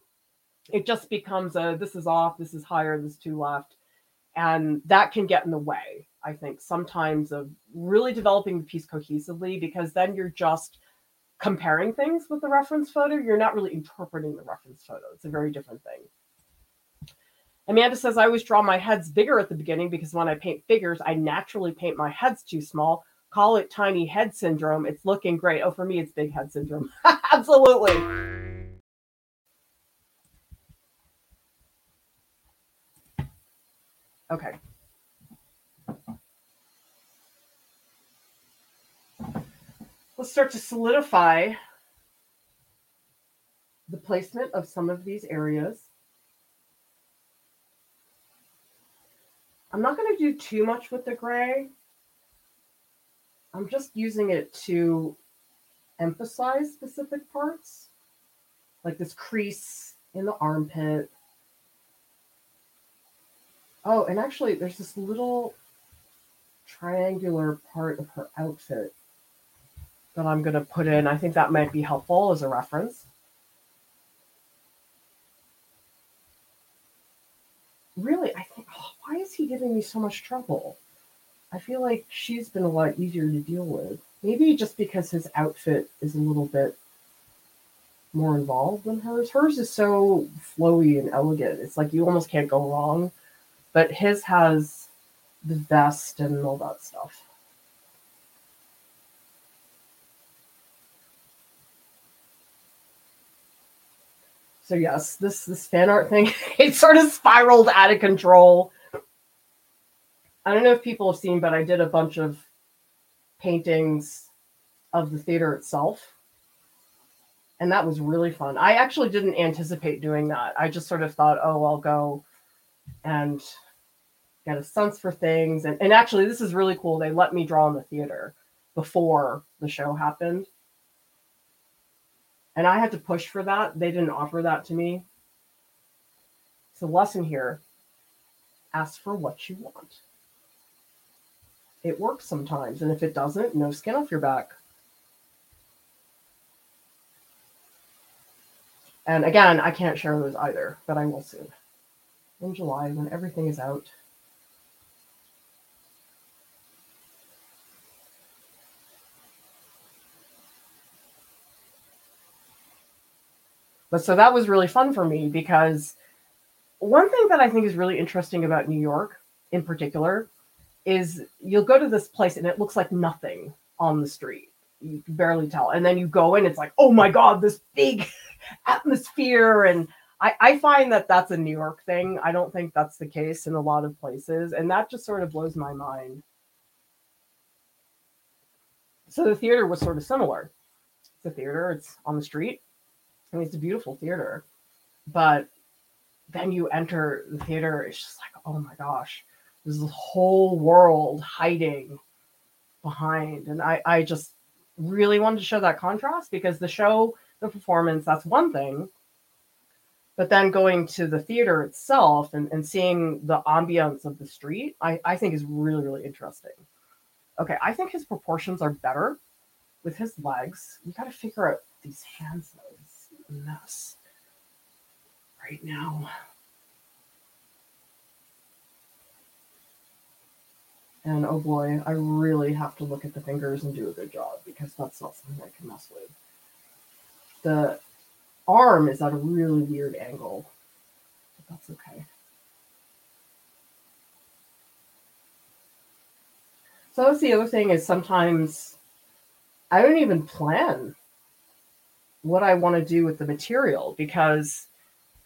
it just becomes a this is off, this is higher, this is too left. And that can get in the way, I think, sometimes of really developing the piece cohesively because then you're just comparing things with the reference photo. You're not really interpreting the reference photo. It's a very different thing. Amanda says, I always draw my heads bigger at the beginning because when I paint figures, I naturally paint my heads too small. Call it tiny head syndrome. It's looking great. Oh, for me, it's big head syndrome. Absolutely. Okay. Let's start to solidify the placement of some of these areas. I'm not going to do too much with the gray. I'm just using it to emphasize specific parts, like this crease in the armpit. Oh, and actually, there's this little triangular part of her outfit that I'm going to put in. I think that might be helpful as a reference. Really, I think, oh, why is he giving me so much trouble? I feel like she's been a lot easier to deal with. Maybe just because his outfit is a little bit more involved than hers. Hers is so flowy and elegant. It's like you almost can't go wrong. But his has the vest and all that stuff. So yes, this this fan art thing, it sort of spiraled out of control. I don't know if people have seen, but I did a bunch of paintings of the theater itself. And that was really fun. I actually didn't anticipate doing that. I just sort of thought, oh, I'll go and get a sense for things. And, and actually, this is really cool. They let me draw in the theater before the show happened. And I had to push for that. They didn't offer that to me. So, lesson here ask for what you want it works sometimes. And if it doesn't, no skin off your back. And again, I can't share those either, but I will soon. In July, when everything is out. But so that was really fun for me because one thing that I think is really interesting about New York in particular is you'll go to this place and it looks like nothing on the street. You can barely tell. And then you go in, it's like, oh my God, this big atmosphere. And I, I find that that's a New York thing. I don't think that's the case in a lot of places. And that just sort of blows my mind. So the theater was sort of similar. It's a theater, it's on the street. I mean, it's a beautiful theater. But then you enter the theater, it's just like, oh my gosh, there's this whole world hiding behind. And I, I just really wanted to show that contrast because the show, the performance, that's one thing. But then going to the theater itself and, and seeing the ambience of the street, I, I think is really, really interesting. Okay, I think his proportions are better with his legs. We got to figure out these hands, though. It's a mess right now. And oh boy, I really have to look at the fingers and do a good job because that's not something I can mess with. The arm is at a really weird angle, but that's okay. So that's the other thing is sometimes I don't even plan what I want to do with the material because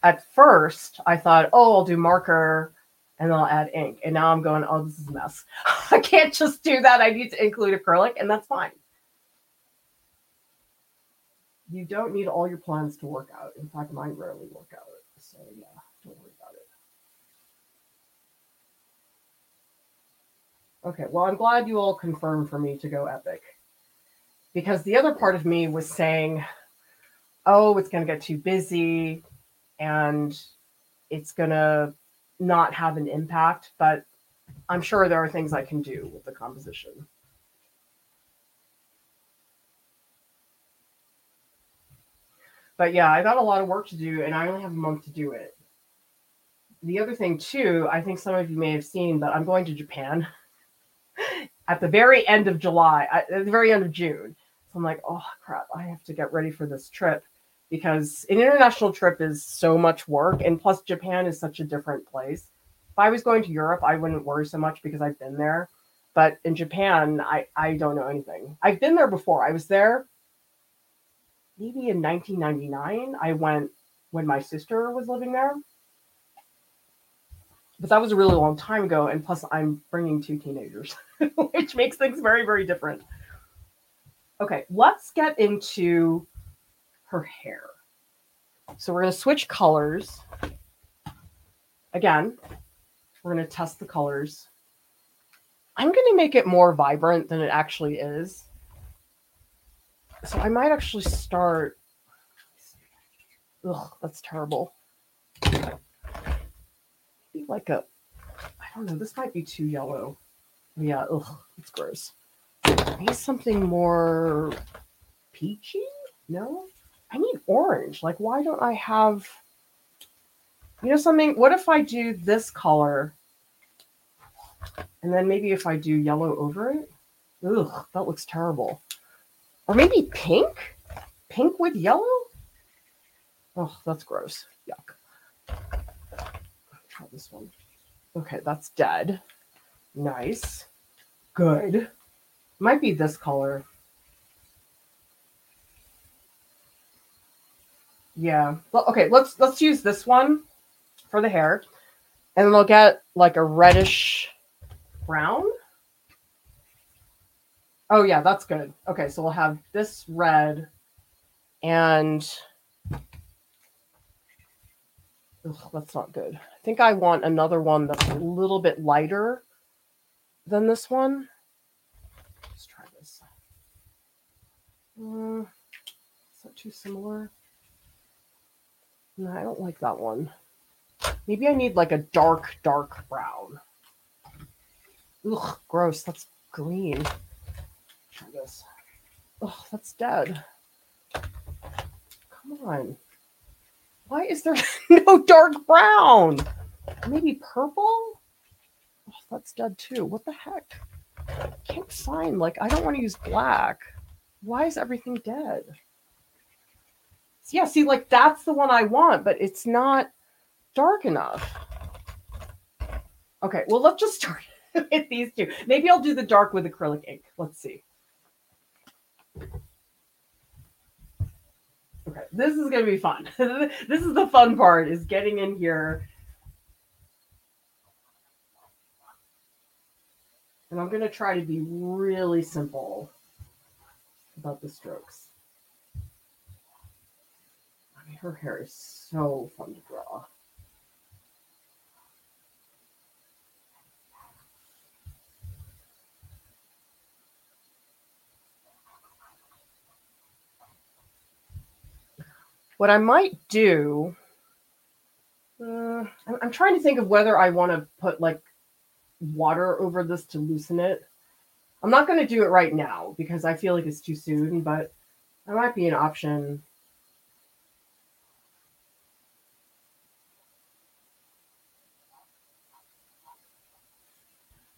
at first I thought, oh, I'll do marker and I'll add ink. And now I'm going, oh, this is a mess. I can't just do that. I need to include acrylic, and that's fine. You don't need all your plans to work out. In fact, mine rarely work out. So yeah, don't worry about it. Okay, well, I'm glad you all confirmed for me to go epic. Because the other part of me was saying, oh, it's going to get too busy and it's going to not have an impact, but I'm sure there are things I can do with the composition. But yeah, I got a lot of work to do and I only have a month to do it. The other thing, too, I think some of you may have seen, but I'm going to Japan at the very end of July, at the very end of June. So I'm like, oh crap, I have to get ready for this trip because an international trip is so much work and plus Japan is such a different place. If I was going to Europe, I wouldn't worry so much because I've been there. But in Japan, I, I don't know anything. I've been there before. I was there maybe in 1999. I went when my sister was living there. But that was a really long time ago. And plus, I'm bringing two teenagers, which makes things very, very different. Okay, let's get into her hair. So we're going to switch colors. Again, we're going to test the colors. I'm going to make it more vibrant than it actually is. So I might actually start. Ugh, that's terrible. Maybe like a, I don't know, this might be too yellow. Yeah, ugh, it's gross. Maybe something more peachy? No? I need orange. Like, why don't I have, you know, something? What if I do this color and then maybe if I do yellow over it? Ugh, that looks terrible. Or maybe pink? Pink with yellow? Oh, that's gross. Yuck. Try this one. Okay, that's dead. Nice. Good. Might be this color. Yeah. Well, okay, let's let's use this one for the hair. And then we'll get like a reddish brown. Oh yeah, that's good. Okay, so we'll have this red and Ugh, that's not good. I think I want another one that's a little bit lighter than this one. Let's try this. Uh, is that too similar? No, I don't like that one. Maybe I need like a dark, dark brown. Ugh, gross. That's green. Try this. Ugh, that's dead. Come on. Why is there no dark brown? Maybe purple? Oh, that's dead too. What the heck? I can't find, like, I don't want to use black. Why is everything dead? Yeah, see, like that's the one I want, but it's not dark enough. Okay, well, let's just start with these two. Maybe I'll do the dark with acrylic ink. Let's see. Okay, this is gonna be fun. this is the fun part is getting in here. And I'm gonna try to be really simple about the strokes. Her hair is so fun to draw. What I might do, uh, I'm, I'm trying to think of whether I want to put like water over this to loosen it. I'm not going to do it right now because I feel like it's too soon, but that might be an option.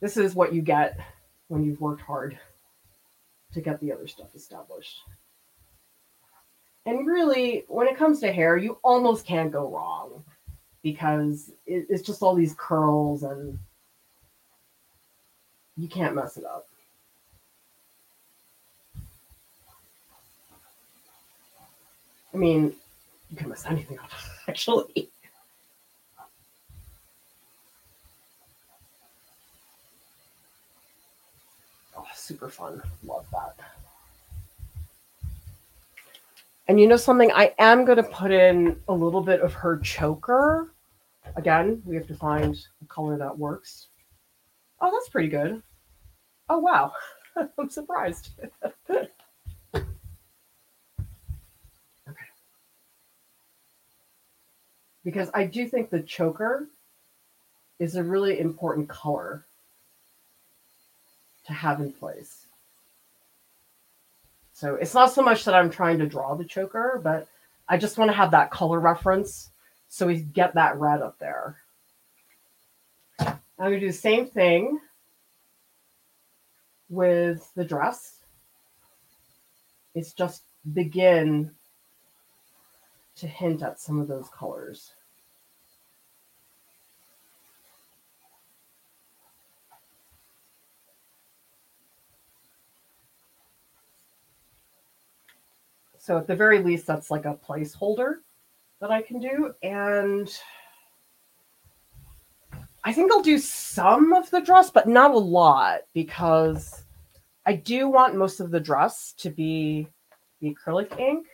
This is what you get when you've worked hard to get the other stuff established. And really, when it comes to hair, you almost can't go wrong because it, it's just all these curls and you can't mess it up. I mean, you can mess anything up, actually. Oh, super fun. Love that. And you know something? I am going to put in a little bit of her choker. Again, we have to find a color that works. Oh, that's pretty good. Oh, wow. I'm surprised. okay. Because I do think the choker is a really important color to have in place. So it's not so much that I'm trying to draw the choker, but I just want to have that color reference so we get that red up there. I'm going to do the same thing with the dress. It's just begin to hint at some of those colors. So at the very least, that's like a placeholder that I can do. And I think I'll do some of the dress, but not a lot because I do want most of the dress to be the acrylic ink.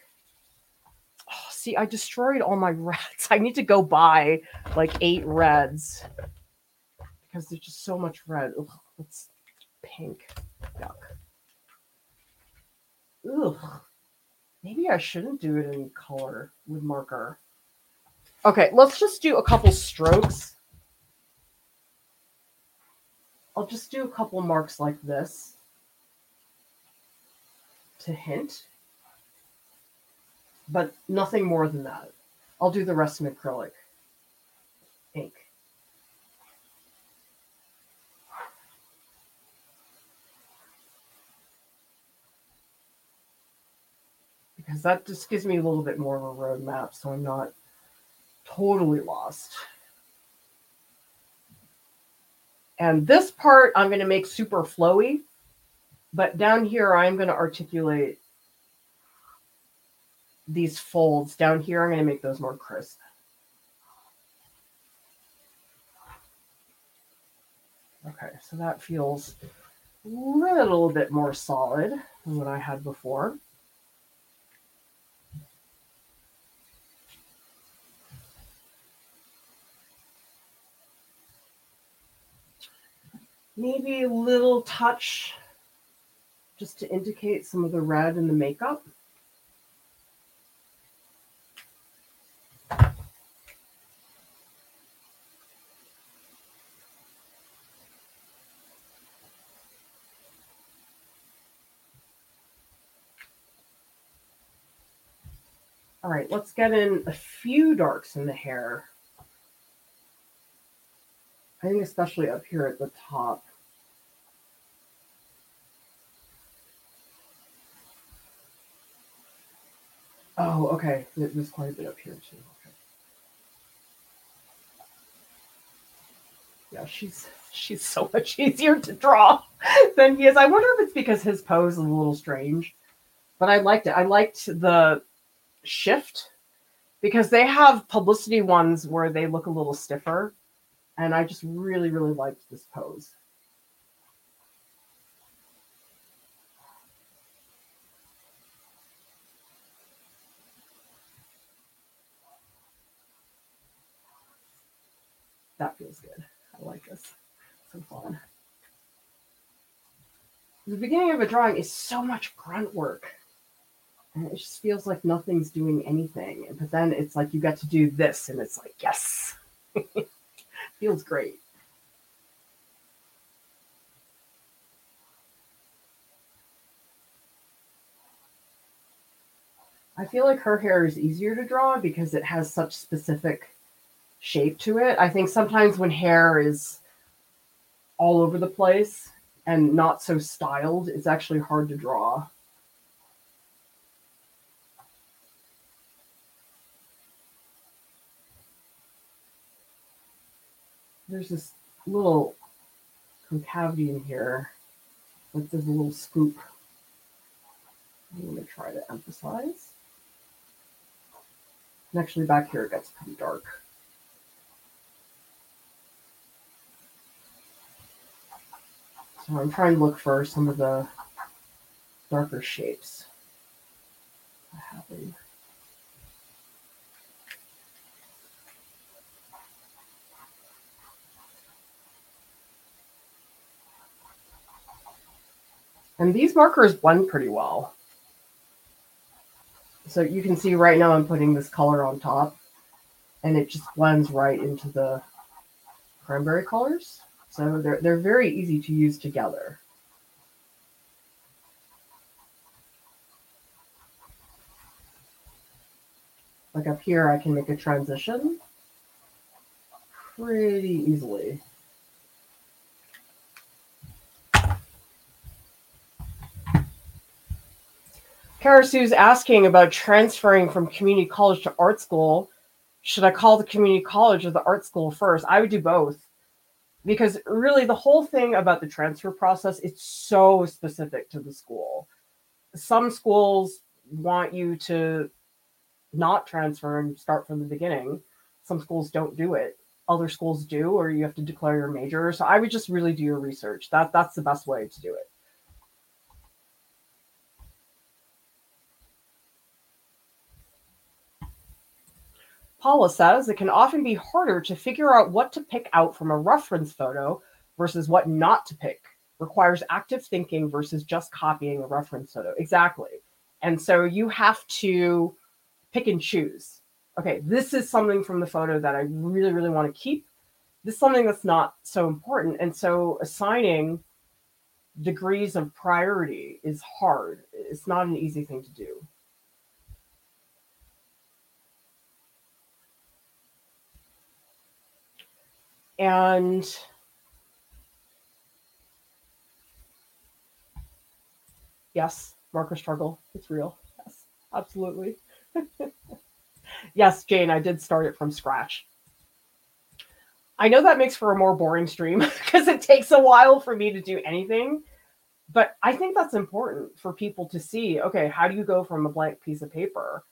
Oh, see, I destroyed all my reds. I need to go buy like eight reds because there's just so much red. Ugh, it's pink. Yuck. Ugh. Maybe I shouldn't do it in color with marker. Okay, let's just do a couple strokes. I'll just do a couple marks like this to hint, but nothing more than that. I'll do the rest in acrylic ink. Because that just gives me a little bit more of a roadmap so I'm not totally lost. And this part I'm going to make super flowy, but down here I'm going to articulate these folds. Down here I'm going to make those more crisp. Okay, so that feels a little bit more solid than what I had before. Maybe a little touch just to indicate some of the red in the makeup. All right, let's get in a few darks in the hair. I think especially up here at the top. Oh, okay. There's quite a bit up here too. Okay. Yeah, she's she's so much easier to draw than he is. I wonder if it's because his pose is a little strange, but I liked it. I liked the shift because they have publicity ones where they look a little stiffer. And I just really, really liked this pose. That feels good. I like this. So fun. The beginning of a drawing is so much grunt work. And it just feels like nothing's doing anything. But then it's like you get to do this, and it's like, yes. feels great. I feel like her hair is easier to draw because it has such specific shape to it. I think sometimes when hair is all over the place and not so styled, it's actually hard to draw. There's this little concavity in here. Like there's a little scoop. I'm going to try to emphasize. And actually back here it gets pretty dark. So I'm trying to look for some of the darker shapes. And these markers blend pretty well. So you can see right now I'm putting this color on top and it just blends right into the cranberry colors. So they're, they're very easy to use together. Like up here, I can make a transition pretty easily. Karasu's asking about transferring from community college to art school. Should I call the community college or the art school first? I would do both. Because really the whole thing about the transfer process it's so specific to the school. Some schools want you to not transfer and start from the beginning. Some schools don't do it. Other schools do or you have to declare your major. So i would just really do your research. That that's the best way to do it Paula says it can often be harder to figure out what to pick out from a reference photo versus what not to pick. Requires active thinking versus just copying a reference photo. Exactly. And so you have to pick and choose. Okay, this is something from the photo that I really, really want to keep. This is something that's not so important. And so assigning degrees of priority is hard. It's not an easy thing to do. And yes, marker struggle. It's real. Yes, absolutely. yes, Jane, I did start it from scratch. I know that makes for a more boring stream because it takes a while for me to do anything. But I think that's important for people to see okay, how do you go from a blank piece of paper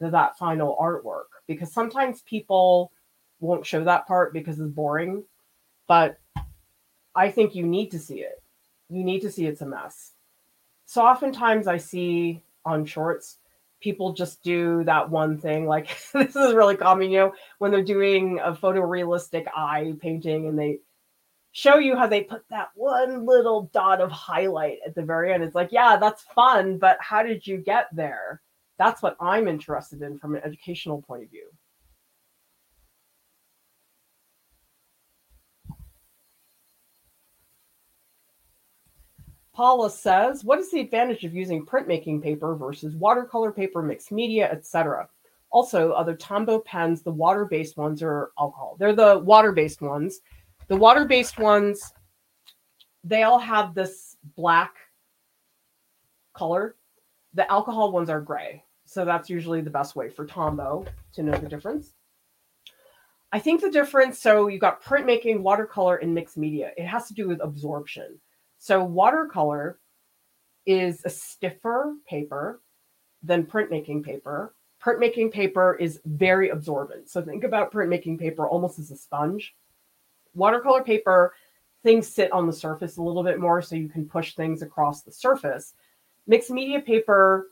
to that final artwork? Because sometimes people won't show that part because it's boring. But I think you need to see it. You need to see it's a mess. So oftentimes I see on shorts, people just do that one thing. Like this is really common, you know, when they're doing a photorealistic eye painting and they show you how they put that one little dot of highlight at the very end. It's like, yeah, that's fun, but how did you get there? That's what I'm interested in from an educational point of view. Paula says, what is the advantage of using printmaking paper versus watercolor paper, mixed media, etc.? Also, other Tombow pens, the water-based ones are alcohol. They're the water-based ones. The water-based ones, they all have this black color. The alcohol ones are gray. So that's usually the best way for Tombow to know the difference. I think the difference, so you've got printmaking, watercolor, and mixed media. It has to do with absorption. So watercolor is a stiffer paper than printmaking paper. printmaking paper is very absorbent. So think about printmaking paper almost as a sponge. Watercolor paper, things sit on the surface a little bit more so you can push things across the surface. Mixed media paper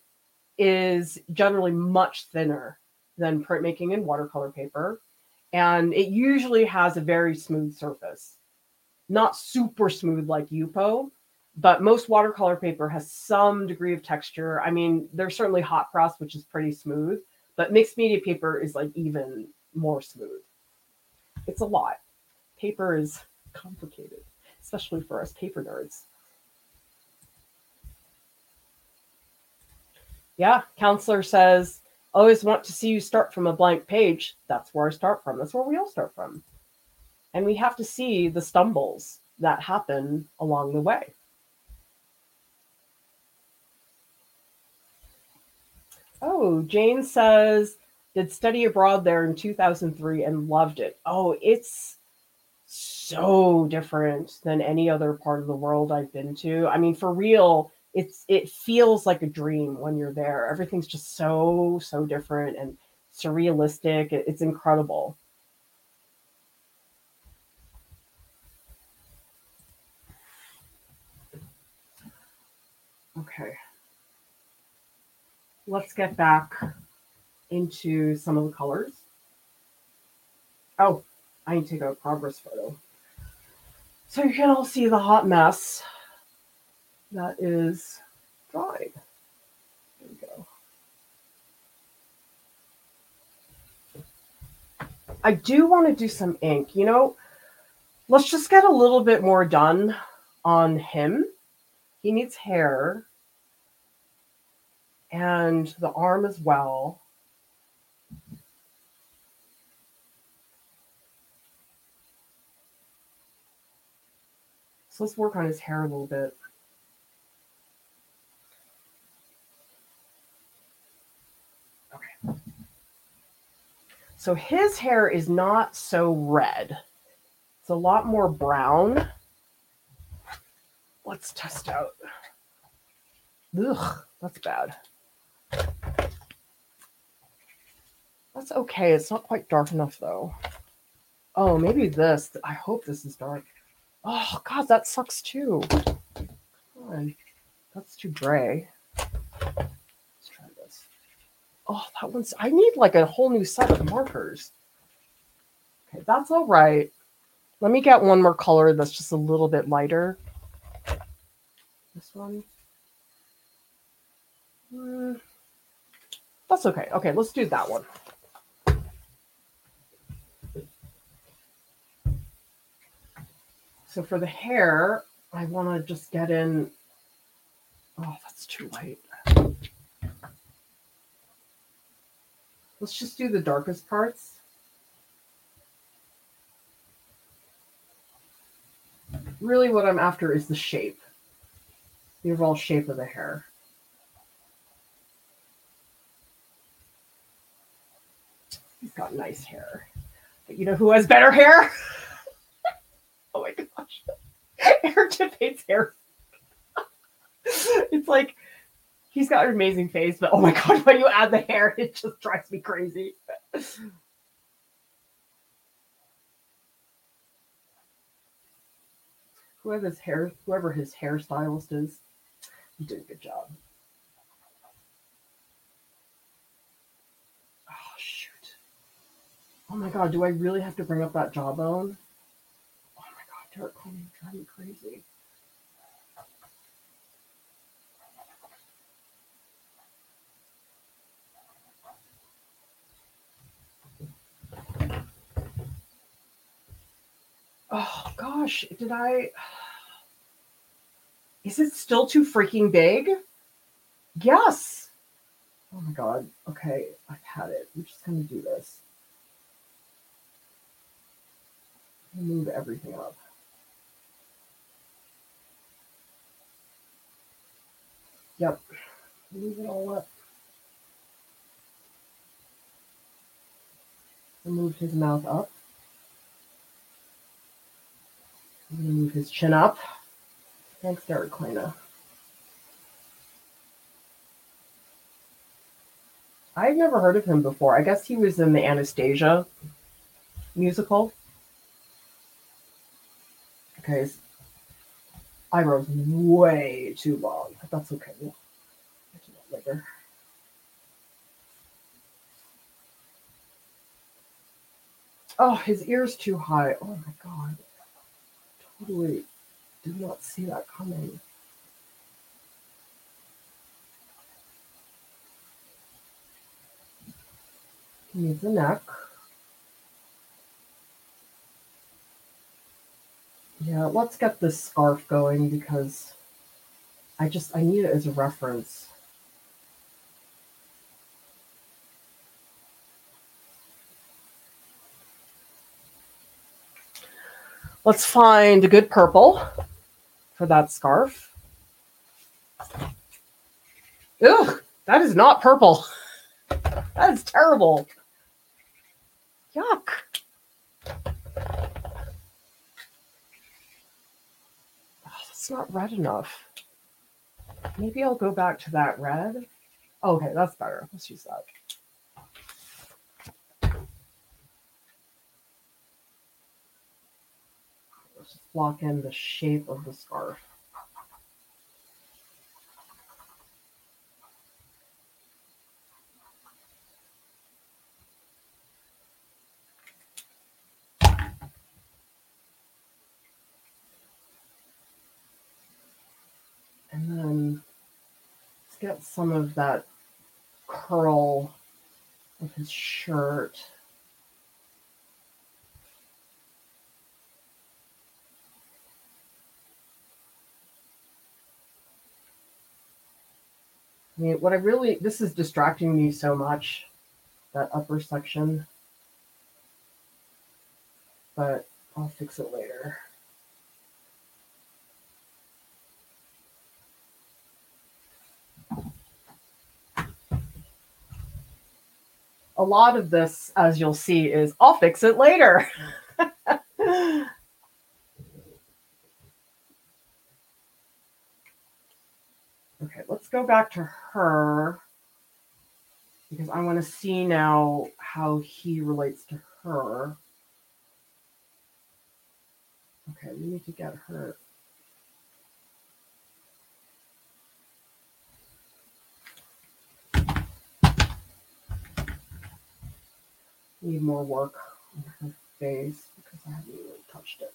is generally much thinner than printmaking and watercolor paper. And it usually has a very smooth surface. Not super smooth like Yupo, but most watercolor paper has some degree of texture. I mean, there's certainly hot press, which is pretty smooth, but mixed media paper is like even more smooth. It's a lot. Paper is complicated, especially for us paper nerds. Yeah, counselor says, always want to see you start from a blank page. That's where I start from. That's where we all start from. And we have to see the stumbles that happen along the way. Oh, Jane says, did study abroad there in 2003 and loved it. Oh, it's so different than any other part of the world I've been to. I mean, for real, it's it feels like a dream when you're there. Everything's just so so different and surrealistic. It's incredible. Okay let's get back into some of the colors. Oh, I need to take a progress photo. So you can all see the hot mess that is dried. There we go. I do want to do some ink. You know, let's just get a little bit more done on him. He needs hair and the arm as well. So let's work on his hair a little bit. Okay. So his hair is not so red. It's a lot more brown. Let's test out. Ugh, that's bad. That's okay. It's not quite dark enough though. Oh, maybe this. I hope this is dark. Oh god, that sucks too. That's too gray. Let's try this. Oh, that one's I need like a whole new set of markers. Okay, that's all right. Let me get one more color that's just a little bit lighter. This one. Mm, that's okay. Okay, let's do that one. So for the hair, I want to just get in. Oh, that's too light. Let's just do the darkest parts. Really what I'm after is the shape, the overall shape of the hair. He's got nice hair. But you know who has better hair? oh my gosh. Aaron Tveit's hair. it's like he's got an amazing face, but oh my god, when you add the hair, it just drives me crazy. whoever his hair whoever his hairstylist is, he did a good job. Oh shoot. Oh my god, do I really have to bring up that jawbone? Coleman drive me crazy. Oh gosh, did I? Is it still too freaking big? Yes. Oh my god. Okay, I've had it. I'm just gonna do this. move everything up. Yep, move it all up. Move his mouth up. I'm gonna move his chin up. Thanks, Derek Klena. I've never heard of him before. I guess he was in the Anastasia musical. Okay, his eyebrow's way too long, but that's okay. We'll get that later. Oh, his ear's too high. Oh my god. Totally did not see that coming. Needs a neck. Yeah, let's get this scarf going because I just I need it as a reference. Let's find a good purple for that scarf. Ugh, that is not purple. That is terrible. Yuck. Oh, that's not red enough. Maybe I'll go back to that red. Okay, that's better. Let's use that. Let's block in the shape of the scarf. And then let's get some of that curl of his shirt. I mean, what I really, this is distracting me so much, that upper section. But I'll fix it later. A lot of this, as you'll see, is I'll fix it later. okay, let's go back to her because I want to see now how he relates to her. Okay, we need to get her. Need more work on her face because I haven't really touched it.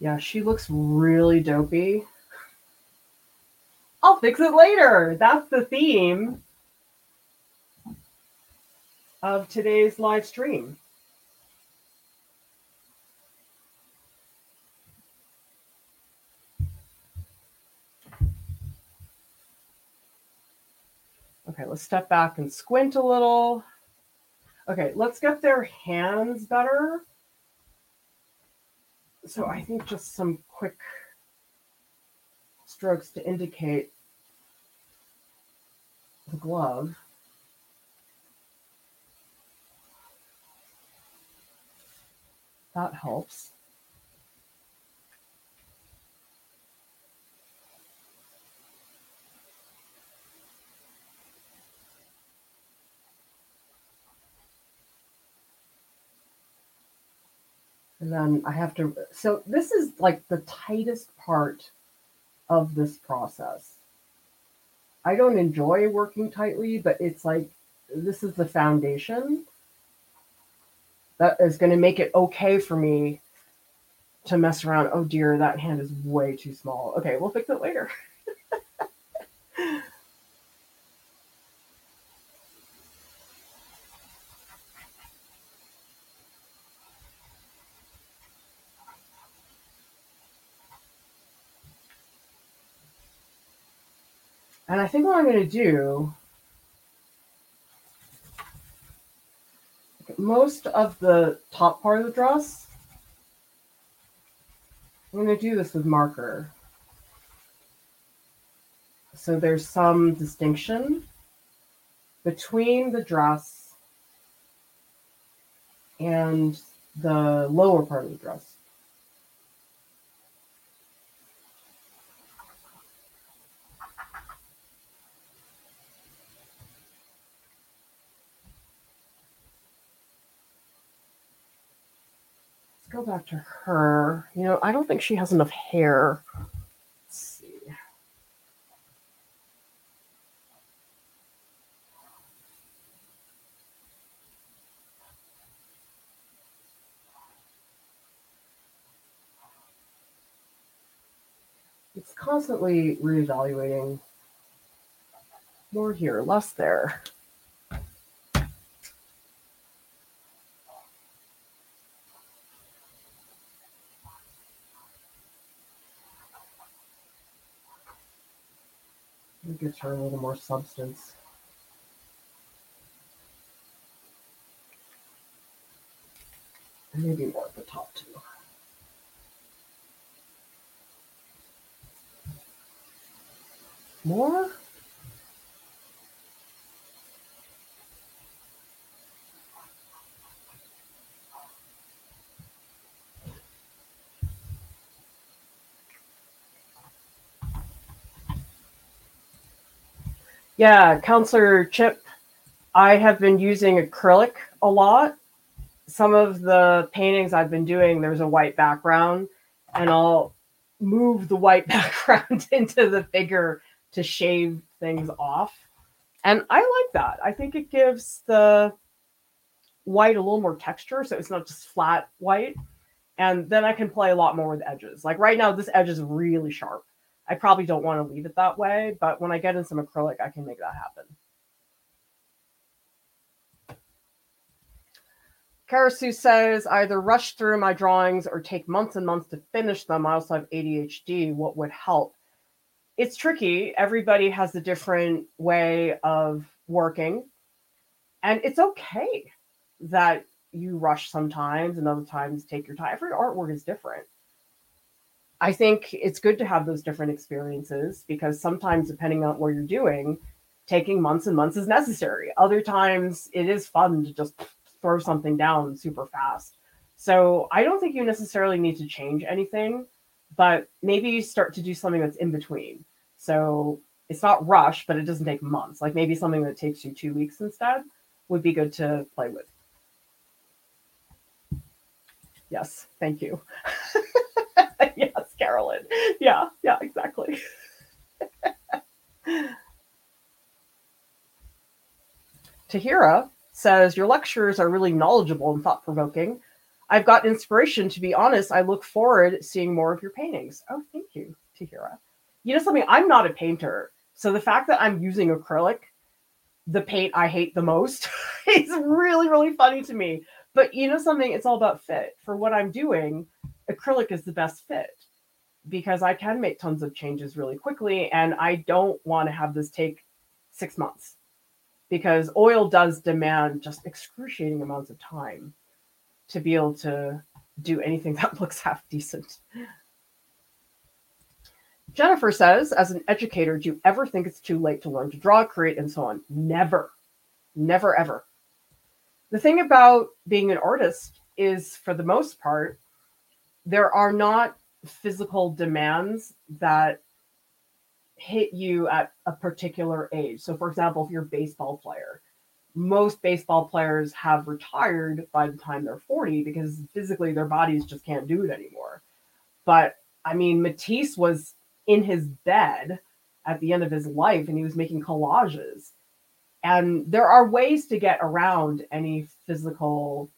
Yeah, she looks really dopey. I'll fix it later. That's the theme of today's live stream. Okay, let's step back and squint a little. Okay, let's get their hands better. So I think just some quick strokes to indicate the glove. That helps. And then I have to, so this is like the tightest part of this process. I don't enjoy working tightly, but it's like this is the foundation that is going to make it okay for me to mess around. Oh dear, that hand is way too small. Okay, we'll fix it later. And I think what I'm going to do, most of the top part of the dress, I'm going to do this with marker. So there's some distinction between the dress and the lower part of the dress. Let's go back to her. You know, I don't think she has enough hair. It's constantly reevaluating. More here, less there. Her a little more substance. And maybe more at the top too. More? Yeah, Counselor Chip, I have been using acrylic a lot. Some of the paintings I've been doing, there's a white background, and I'll move the white background into the figure to shave things off. And I like that. I think it gives the white a little more texture, so it's not just flat white. And then I can play a lot more with edges. Like right now, this edge is really sharp. I probably don't want to leave it that way, but when I get in some acrylic, I can make that happen. Karasu says, either rush through my drawings or take months and months to finish them. I also have ADHD. What would help? It's tricky. Everybody has a different way of working. And it's okay that you rush sometimes and other times take your time. Every artwork is different. I think it's good to have those different experiences because sometimes, depending on what you're doing, taking months and months is necessary. Other times, it is fun to just throw something down super fast. So I don't think you necessarily need to change anything, but maybe you start to do something that's in between. So it's not rush, but it doesn't take months. Like maybe something that takes you two weeks instead would be good to play with. Yes, thank you. Carolyn. Yeah, yeah, exactly. Tahira says, Your lectures are really knowledgeable and thought provoking. I've got inspiration. To be honest, I look forward seeing more of your paintings. Oh, thank you, Tahira. You know something? I'm not a painter. So the fact that I'm using acrylic, the paint I hate the most, is really, really funny to me. But you know something? It's all about fit. For what I'm doing, acrylic is the best fit because I can make tons of changes really quickly. And I don't want to have this take six months because oil does demand just excruciating amounts of time to be able to do anything that looks half decent. Jennifer says, as an educator, do you ever think it's too late to learn to draw, create, and so on? Never. Never, ever. The thing about being an artist is, for the most part, there are not physical demands that hit you at a particular age. So, for example, if you're a baseball player, most baseball players have retired by the time they're 40 because physically their bodies just can't do it anymore. But I mean, Matisse was in his bed at the end of his life and he was making collages. And there are ways to get around any physical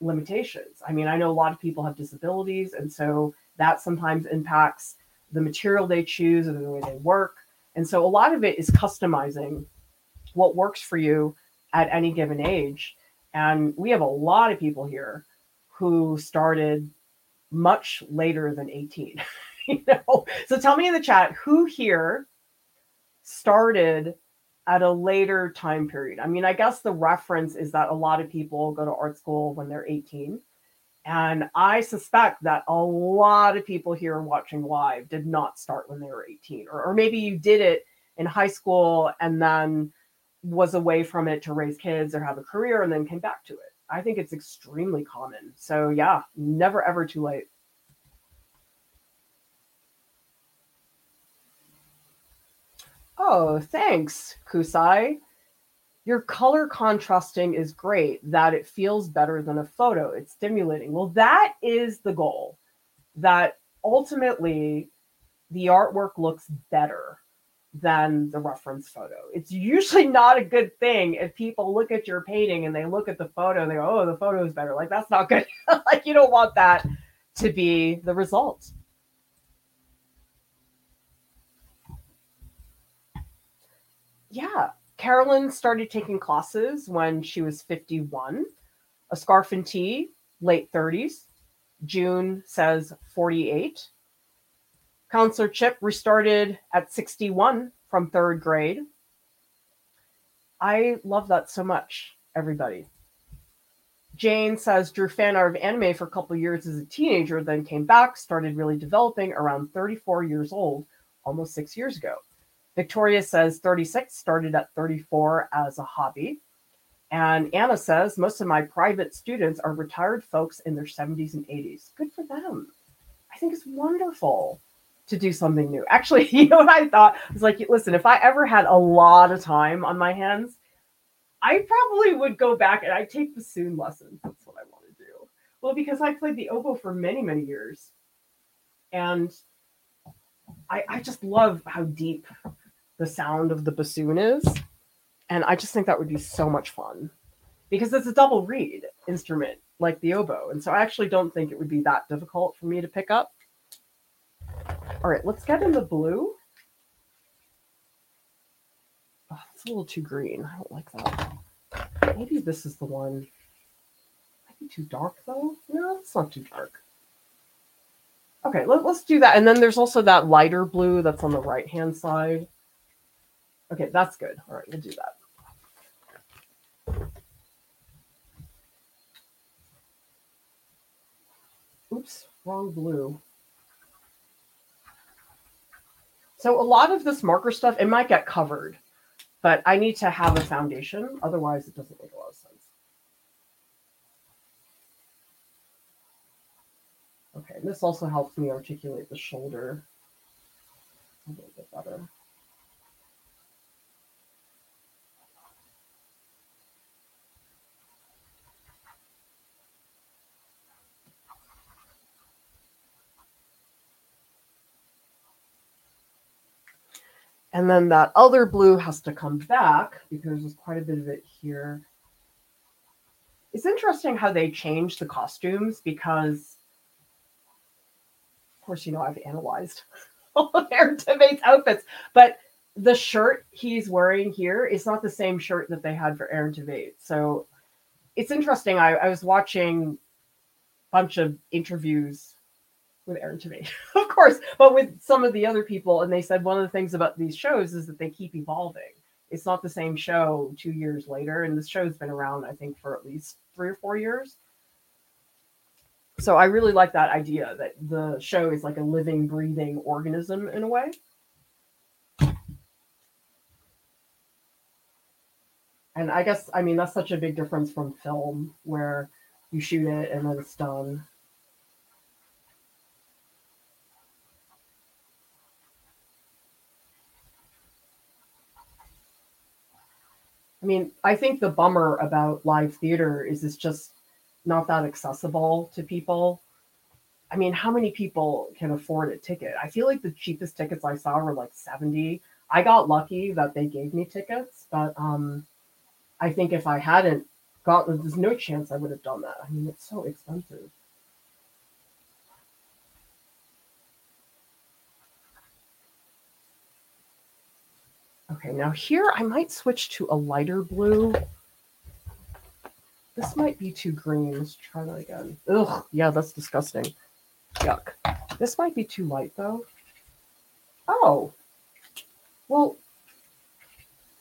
limitations. I mean, I know a lot of people have disabilities, and so that sometimes impacts the material they choose or the way they work. And so a lot of it is customizing what works for you at any given age. And we have a lot of people here who started much later than 18. you know, so tell me in the chat who here started at a later time period. I mean, I guess the reference is that a lot of people go to art school when they're 18. And I suspect that a lot of people here watching live did not start when they were 18, or, or maybe you did it in high school and then was away from it to raise kids or have a career and then came back to it. I think it's extremely common. So yeah, never ever too late. Oh, thanks, Kusai. Your color contrasting is great, that it feels better than a photo. It's stimulating. Well, that is the goal. That ultimately the artwork looks better than the reference photo. It's usually not a good thing if people look at your painting and they look at the photo and they go, oh, the photo is better. Like, that's not good. like, you don't want that to be the result. Yeah. Carolyn started taking classes when she was 51. A scarf and tee, late 30s. June says 48. Counselor Chip restarted at 61 from third grade. I love that so much, everybody. Jane says drew fan art of anime for a couple years as a teenager, then came back, started really developing around 34 years old, almost six years ago. Victoria says 36, started at 34 as a hobby. And Anna says most of my private students are retired folks in their 70s and 80s. Good for them. I think it's wonderful to do something new. Actually, you know what I thought? I was like, listen, if I ever had a lot of time on my hands, I probably would go back and I'd take bassoon lessons. That's what I want to do. Well, because I played the oboe for many, many years. And I, I just love how deep the sound of the bassoon is. And I just think that would be so much fun because it's a double reed instrument like the oboe. And so I actually don't think it would be that difficult for me to pick up. All right, let's get in the blue. Oh, it's a little too green. I don't like that. Maybe this is the one. Might be too dark though. No, it's not too dark. Okay, let, us do that. And then there's also that lighter blue that's on the right hand side. Okay, that's good. All right, we'll do that. Oops, wrong blue. So a lot of this marker stuff, it might get covered, but I need to have a foundation. Otherwise, it doesn't make a lot of sense. Okay, this also helps me articulate the shoulder a little bit better. And then that other blue has to come back because there's quite a bit of it here. It's interesting how they change the costumes because, of course, you know, I've analyzed all of Aaron Tveit's outfits, but the shirt he's wearing here is not the same shirt that they had for Aaron Tveit. So it's interesting. I, I was watching a bunch of interviews with Aaron Tveit, of course, but with some of the other people. And they said one of the things about these shows is that they keep evolving. It's not the same show two years later. And this show's been around, I think, for at least three or four years. So I really like that idea that the show is like a living, breathing organism in a way. And I guess, I mean, that's such a big difference from film where you shoot it and then it's done. I mean, I think the bummer about live theater is it's just not that accessible to people. I mean, how many people can afford a ticket? I feel like the cheapest tickets I saw were like 70. I got lucky that they gave me tickets, but um I think if I hadn't got there's no chance I would have done that. I mean, it's so expensive. Okay, now here I might switch to a lighter blue. This might be too green. Let's try that again. Ugh, yeah, that's disgusting. Yuck. This might be too light though. Oh, well,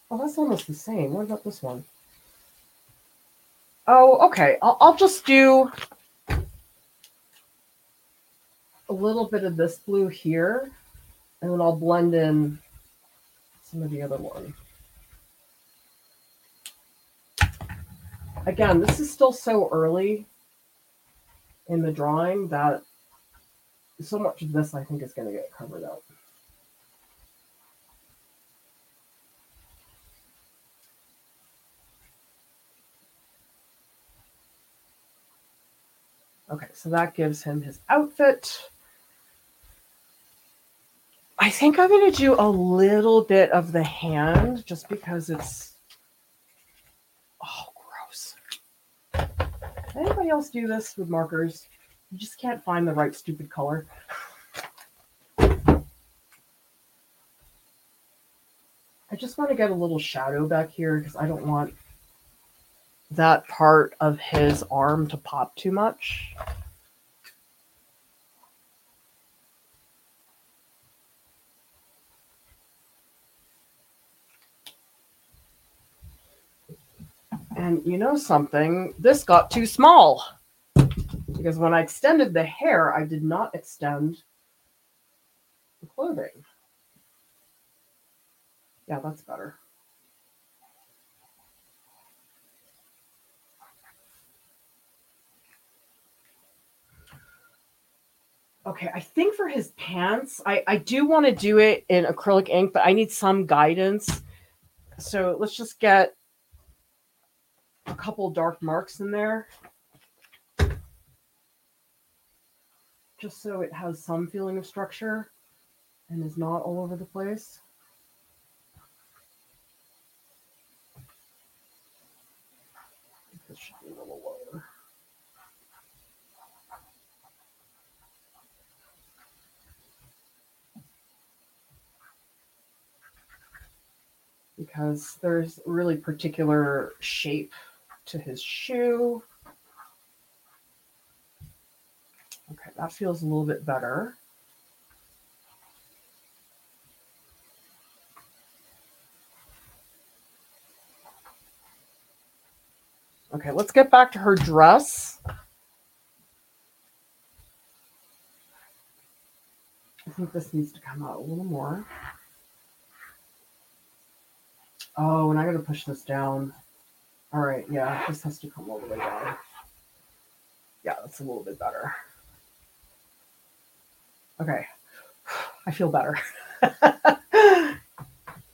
oh, that's almost the same. What about this one? Oh, okay. I'll, I'll just do a little bit of this blue here, and then I'll blend in some of the other one. again, this is still so early in the drawing that so much of this I think is going to get covered up. Okay, so that gives him his outfit. I think I'm going to do a little bit of the hand just because it's. Oh, gross. Anybody else do this with markers? You just can't find the right stupid color. I just want to get a little shadow back here because I don't want that part of his arm to pop too much. And you know something? This got too small. Because when I extended the hair, I did not extend the clothing. Yeah, that's better. Okay, I think for his pants, I, I do want to do it in acrylic ink, but I need some guidance. So let's just get a couple dark marks in there. Just so it has some feeling of structure and is not all over the place. This should be a little lower. Because there's really particular shape to his shoe. Okay, that feels a little bit better. Okay, let's get back to her dress. I think this needs to come out a little more. Oh, and I gotta push this down. All right, yeah, this has to come all the way down. Yeah, that's a little bit better. Okay, I feel better.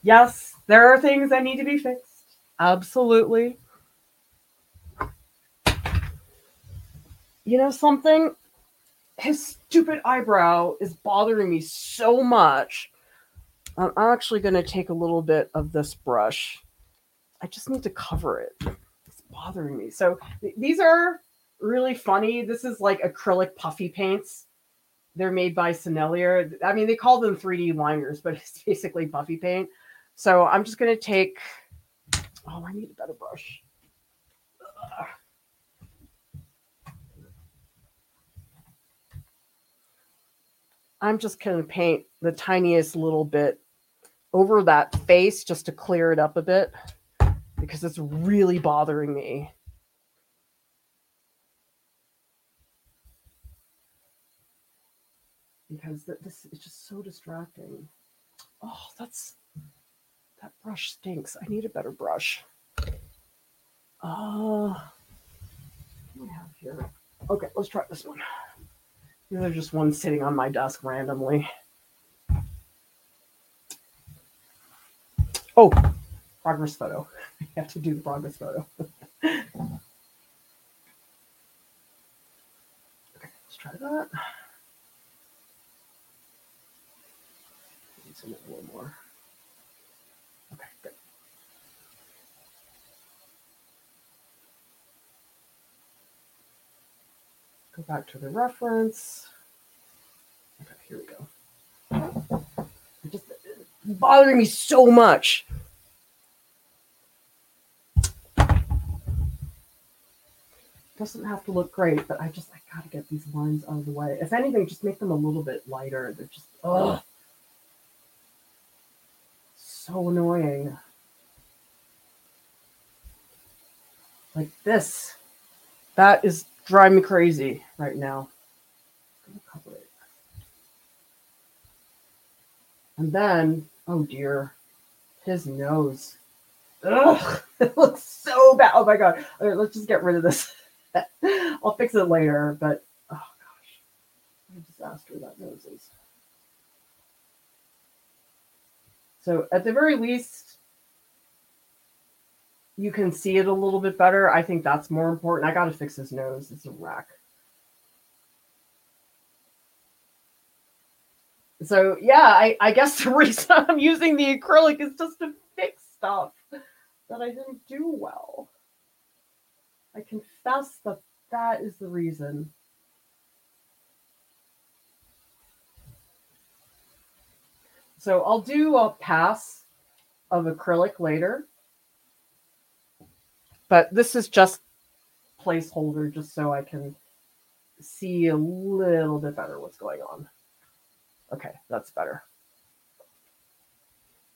yes, there are things that need to be fixed. Absolutely. You know something? His stupid eyebrow is bothering me so much. I'm actually going to take a little bit of this brush I just need to cover it. It's bothering me. So th- these are really funny. This is like acrylic puffy paints. They're made by Sennelier. I mean, they call them 3D liners, but it's basically puffy paint. So I'm just going to take. Oh, I need a better brush. Ugh. I'm just going to paint the tiniest little bit over that face just to clear it up a bit because it's really bothering me. Because this is just so distracting. Oh, that's that brush stinks. I need a better brush. Uh, we have here? Okay, let's try this one. These are just ones sitting on my desk randomly. Oh, progress photo. I have to do the progress photo. okay, let's try that. Need some a little more. Okay, good. Go back to the reference. Okay, here we go. It just bothering me so much. Doesn't have to look great, but I just I gotta get these lines out of the way. If anything, just make them a little bit lighter. They're just oh so annoying. Like this. That is driving me crazy right now. And then, oh dear, his nose. ugh, it looks so bad. Oh my god. Okay, let's just get rid of this. I'll fix it later, but oh gosh. What a disaster that nose is. So at the very least, you can see it a little bit better. I think that's more important. I gotta fix his nose. It's a wreck. So yeah, I, I guess the reason I'm using the acrylic is just to fix stuff that I didn't do well. I confess that that is the reason. So I'll do a pass of acrylic later. But this is just placeholder just so I can see a little bit better what's going on. Okay, that's better.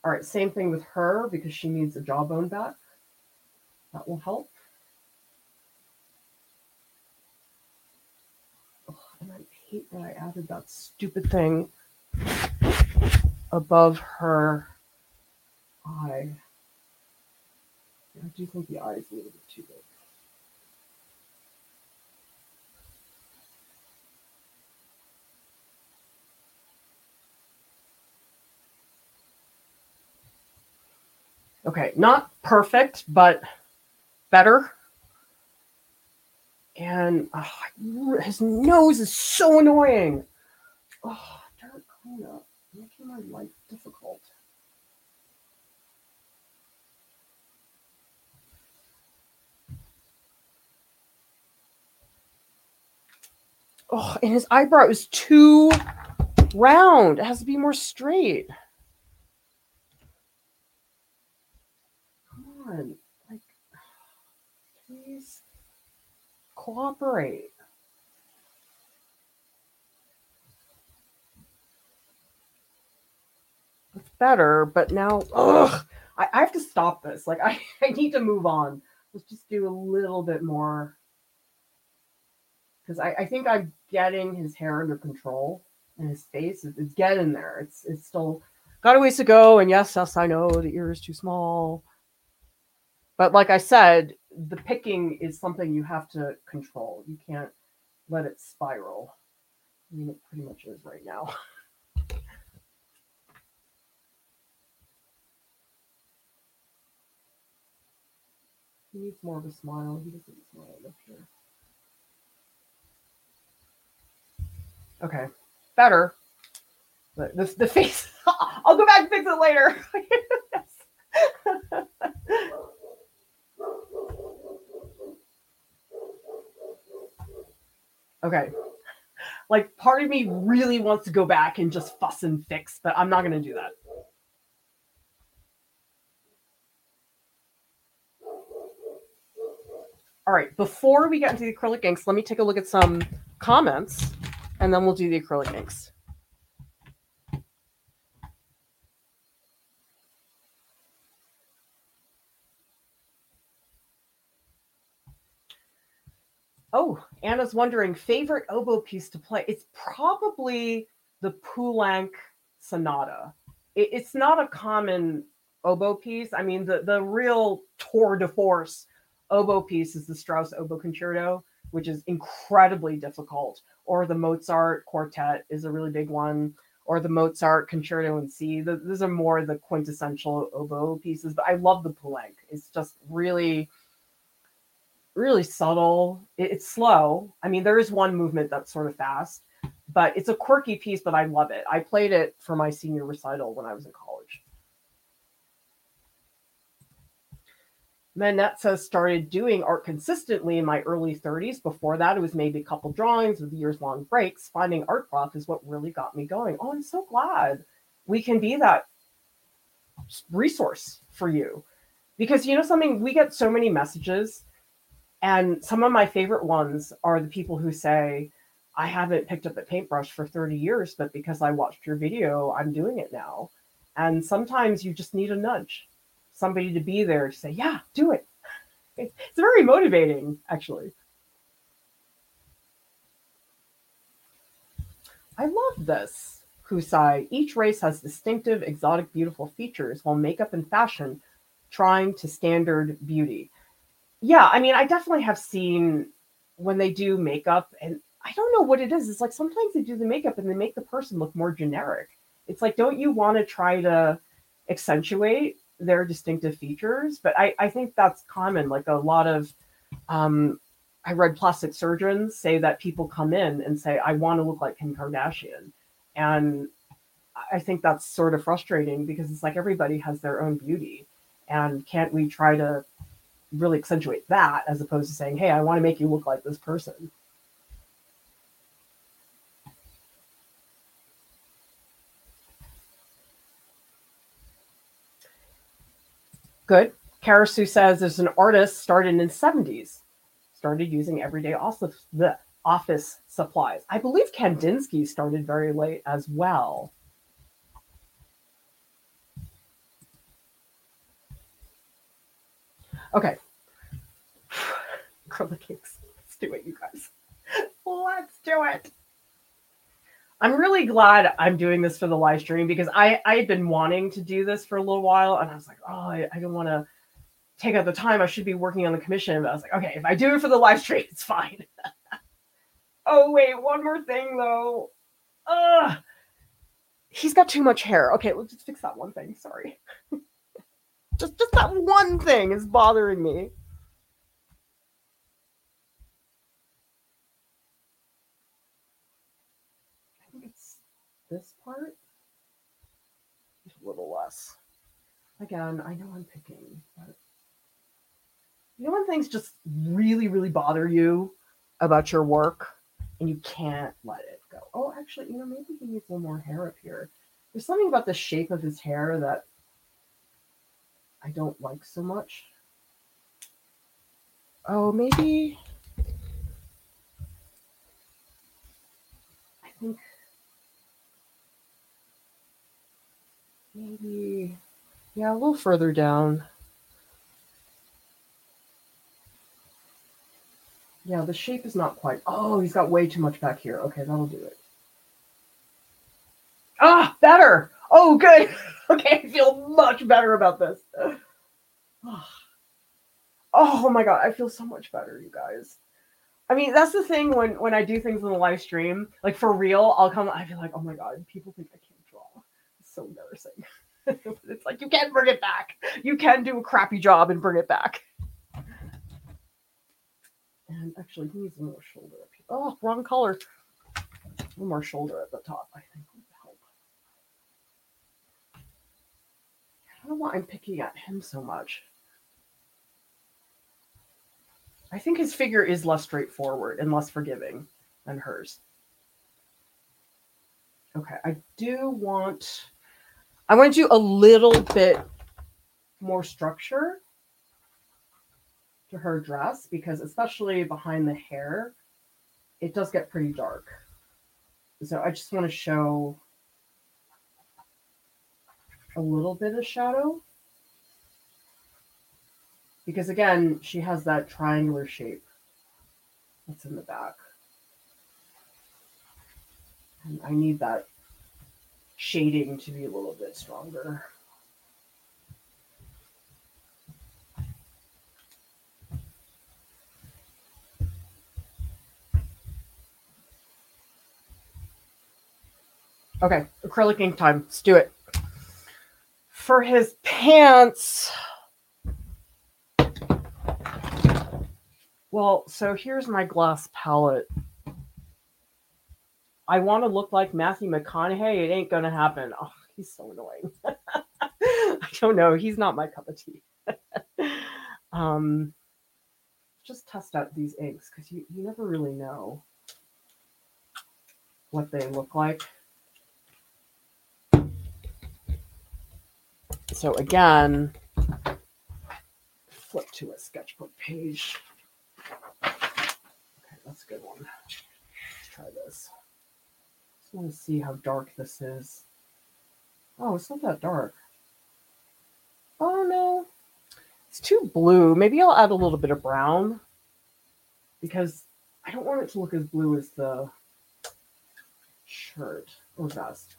All right, same thing with her because she needs a jawbone back. That will help. Oh, and I hate that I added that stupid thing above her eye. I do think the eye is a little bit too big. Okay, not perfect, but better. And oh, his nose is so annoying. Oh, dark cleanup, making my life difficult. Oh, and his eyebrow is too round. It has to be more straight. Come on. Like, please cooperate. It's better, but now, ugh, I, I have to stop this. Like, I, I need to move on. Let's just do a little bit more. Because I, I think I'm getting his hair under control and his face. is, it's getting there. It's it's still got a ways to go. And yes, yes, I know the ear is too small. But like I said, the picking is something you have to control. You can't let it spiral. I mean, it pretty much is right now. he needs more of a smile. He doesn't smile enough here. Okay, better. But the, the face, I'll go back and fix it later. Okay. Like part of me really wants to go back and just fuss and fix, but I'm not going to do that. All right, before we get into the acrylic inks, let me take a look at some comments and then we'll do the acrylic inks. Anna's wondering favorite oboe piece to play. It's probably the Poulenc Sonata. It, it's not a common oboe piece. I mean, the the real tour de force oboe piece is the Strauss oboe concerto, which is incredibly difficult. Or the Mozart quartet is a really big one. Or the Mozart concerto in C. The, those are more the quintessential oboe pieces. But I love the Poulenc. It's just really really subtle. It, it's slow. I mean, there is one movement that's sort of fast, but it's a quirky piece, but I love it. I played it for my senior recital when I was in college. Manette says started doing art consistently in my early 30s. Before that, it was maybe a couple drawings with years long breaks. Finding art prof is what really got me going. Oh, I'm so glad we can be that resource for you. Because you know something, we get so many messages and some of my favorite ones are the people who say, I haven't picked up a paintbrush for 30 years, but because I watched your video, I'm doing it now. And sometimes you just need a nudge, somebody to be there to say, Yeah, do it. It's very motivating, actually. I love this, Kusai. Each race has distinctive, exotic, beautiful features, while makeup and fashion trying to standard beauty. Yeah, I mean, I definitely have seen when they do makeup, and I don't know what it is. It's like sometimes they do the makeup and they make the person look more generic. It's like, don't you want to try to accentuate their distinctive features? But I, I think that's common. Like a lot of, um, I read plastic surgeons say that people come in and say, I want to look like Kim Kardashian. And I think that's sort of frustrating because it's like everybody has their own beauty. And can't we try to really accentuate that as opposed to saying, hey, I want to make you look like this person? Good. Karasu says there's an artist started in the 70s, started using everyday office, the office supplies. I believe Kandinsky started very late as well. Okay. Acrylic cakes. Let's do it, you guys. Let's do it. I'm really glad I'm doing this for the live stream because I I had been wanting to do this for a little while and I was like, oh, I, I don't want to take out the time. I should be working on the commission. But I was like, okay, if I do it for the live stream, it's fine. oh wait, one more thing though. Ugh. He's got too much hair. Okay, let's just fix that one thing. Sorry. just just that one thing is bothering me. I think it's this part a little less. Again, I know I'm picking, but you know when things just really, really bother you about your work and you can't let it go. Oh, actually, you know, maybe he needs a little more hair up here. There's something about the shape of his hair that I don't like so much. Oh, maybe. I think maybe, yeah, a little further down. Yeah, the shape is not quite. Oh, he's got way too much back here. Okay, that'll do it. Ah, better. Oh, good. Okay, I feel much better about this. Oh my god, I feel so much better, you guys. I mean, that's the thing when when I do things in the live stream, like for real, I'll come. I feel like, oh my god, people think I can't draw. It's so embarrassing. it's like you can bring it back. You can do a crappy job and bring it back. And actually, he needs more shoulder up here. Oh, wrong color. One more shoulder at the top, I think would help. I don't know why I'm picking at him so much. I think his figure is less straightforward and less forgiving than hers. Okay, I do want I want to do a little bit more structure to her dress because especially behind the hair, it does get pretty dark. So I just want to show a little bit of shadow. Because again, she has that triangular shape that's in the back. And I need that shading to be a little bit stronger. Okay, acrylic ink time. Let's do it. For his pants. Well, so here's my glass palette. I want to look like Matthew McConaughey. It ain't gonna happen. Oh, he's so annoying. I don't know. He's not my cup of tea. um, just test out these inks because you, you never really know what they look like. So again, flip to a sketchbook page. Okay, that's a good one. Let's try this. Just want to see how dark this is. Oh, it's not that dark. Oh no, it's too blue. Maybe I'll add a little bit of brown because I don't want it to look as blue as the shirt oh, or vest.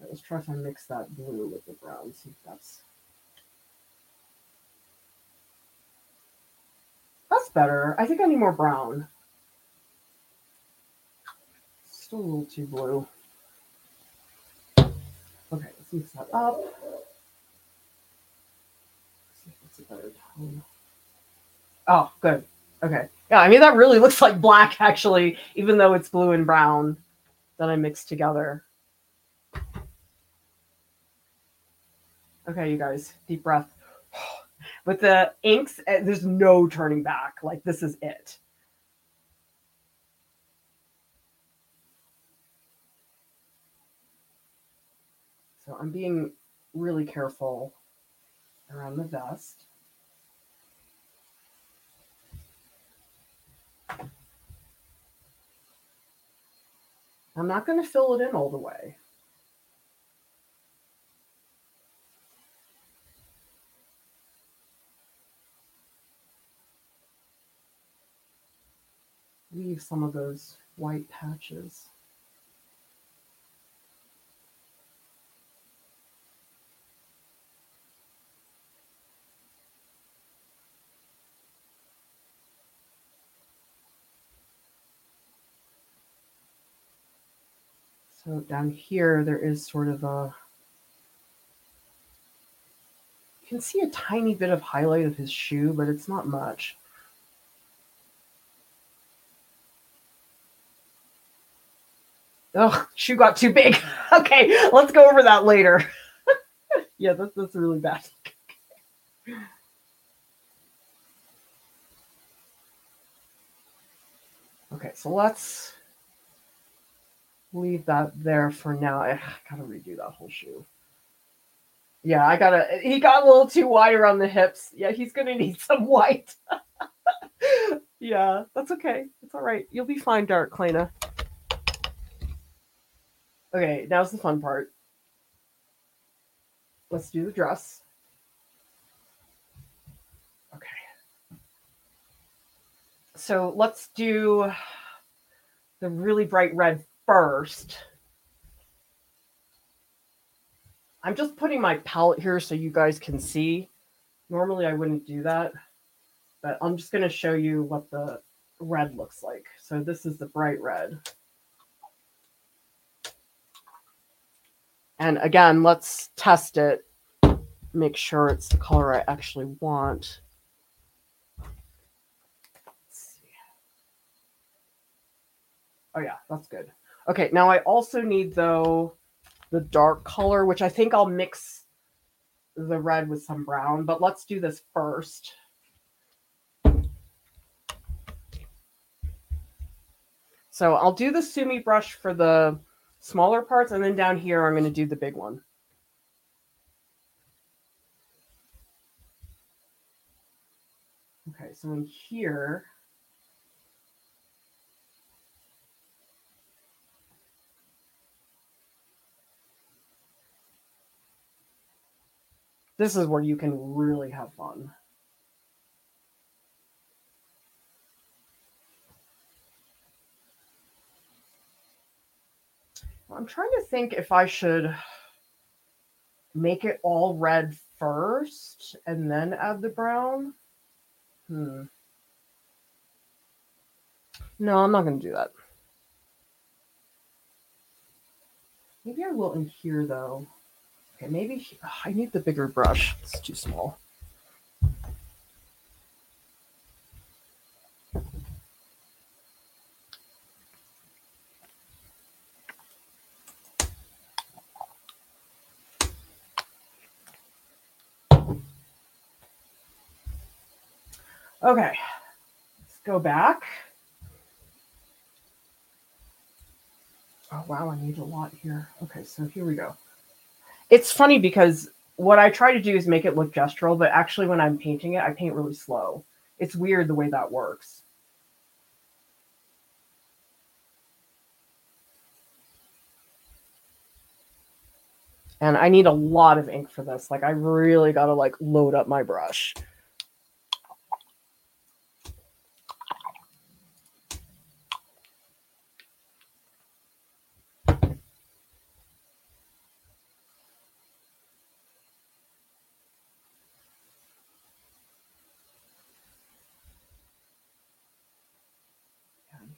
Let's try to mix that blue with the brown, see if that's. That's better. I think I need more brown. Still a little too blue. Okay, let's mix that up. Let's see if that's a better tone. Oh, good. Okay. Yeah, I mean, that really looks like black, actually, even though it's blue and brown that I mixed together. Okay, you guys, deep breath. With the inks, eh, there's no turning back. Like this is it. So I'm being really careful around the vest. I'm not going to fill it in all the way. Some of those white patches. So down here, there is sort of a, you can see a tiny bit of highlight of his shoe, but it's not much. Oh, shoe got too big. okay, let's go over that later. yeah, that's, that's really bad. okay, so let's leave that there for now. I gotta redo that whole shoe. Yeah, I gotta. He got a little too wide around the hips. Yeah, he's gonna need some white. yeah, that's okay. It's all right. You'll be fine, Derek Klena. Okay, now's the fun part. Let's do the dress. Okay. So let's do the really bright red first. I'm just putting my palette here so you guys can see. Normally I wouldn't do that, but I'm just going to show you what the red looks like. So this is the bright red. And again, let's test it. Make sure it's the color I actually want. Oh yeah, that's good. Okay, now I also need though the dark color, which I think I'll mix the red with some brown, but let's do this first. So I'll do the Sumi brush for the smaller parts, and then down here I'm going to do the big one. Okay, so in here, This is where you can really have fun. I'm trying to think if I should make it all red first and then add the brown. Hmm. No, I'm not going to do that. Maybe I will in here though. Okay, maybe I need the bigger brush. It's too small. Okay, let's go back. Oh, wow, I need a lot here. Okay, so here we go it's funny because what I try to do is make it look gestural, but actually when I'm painting it, I paint really slow. It's weird the way that works. And I need a lot of ink for this. Like I really got to like load up my brush.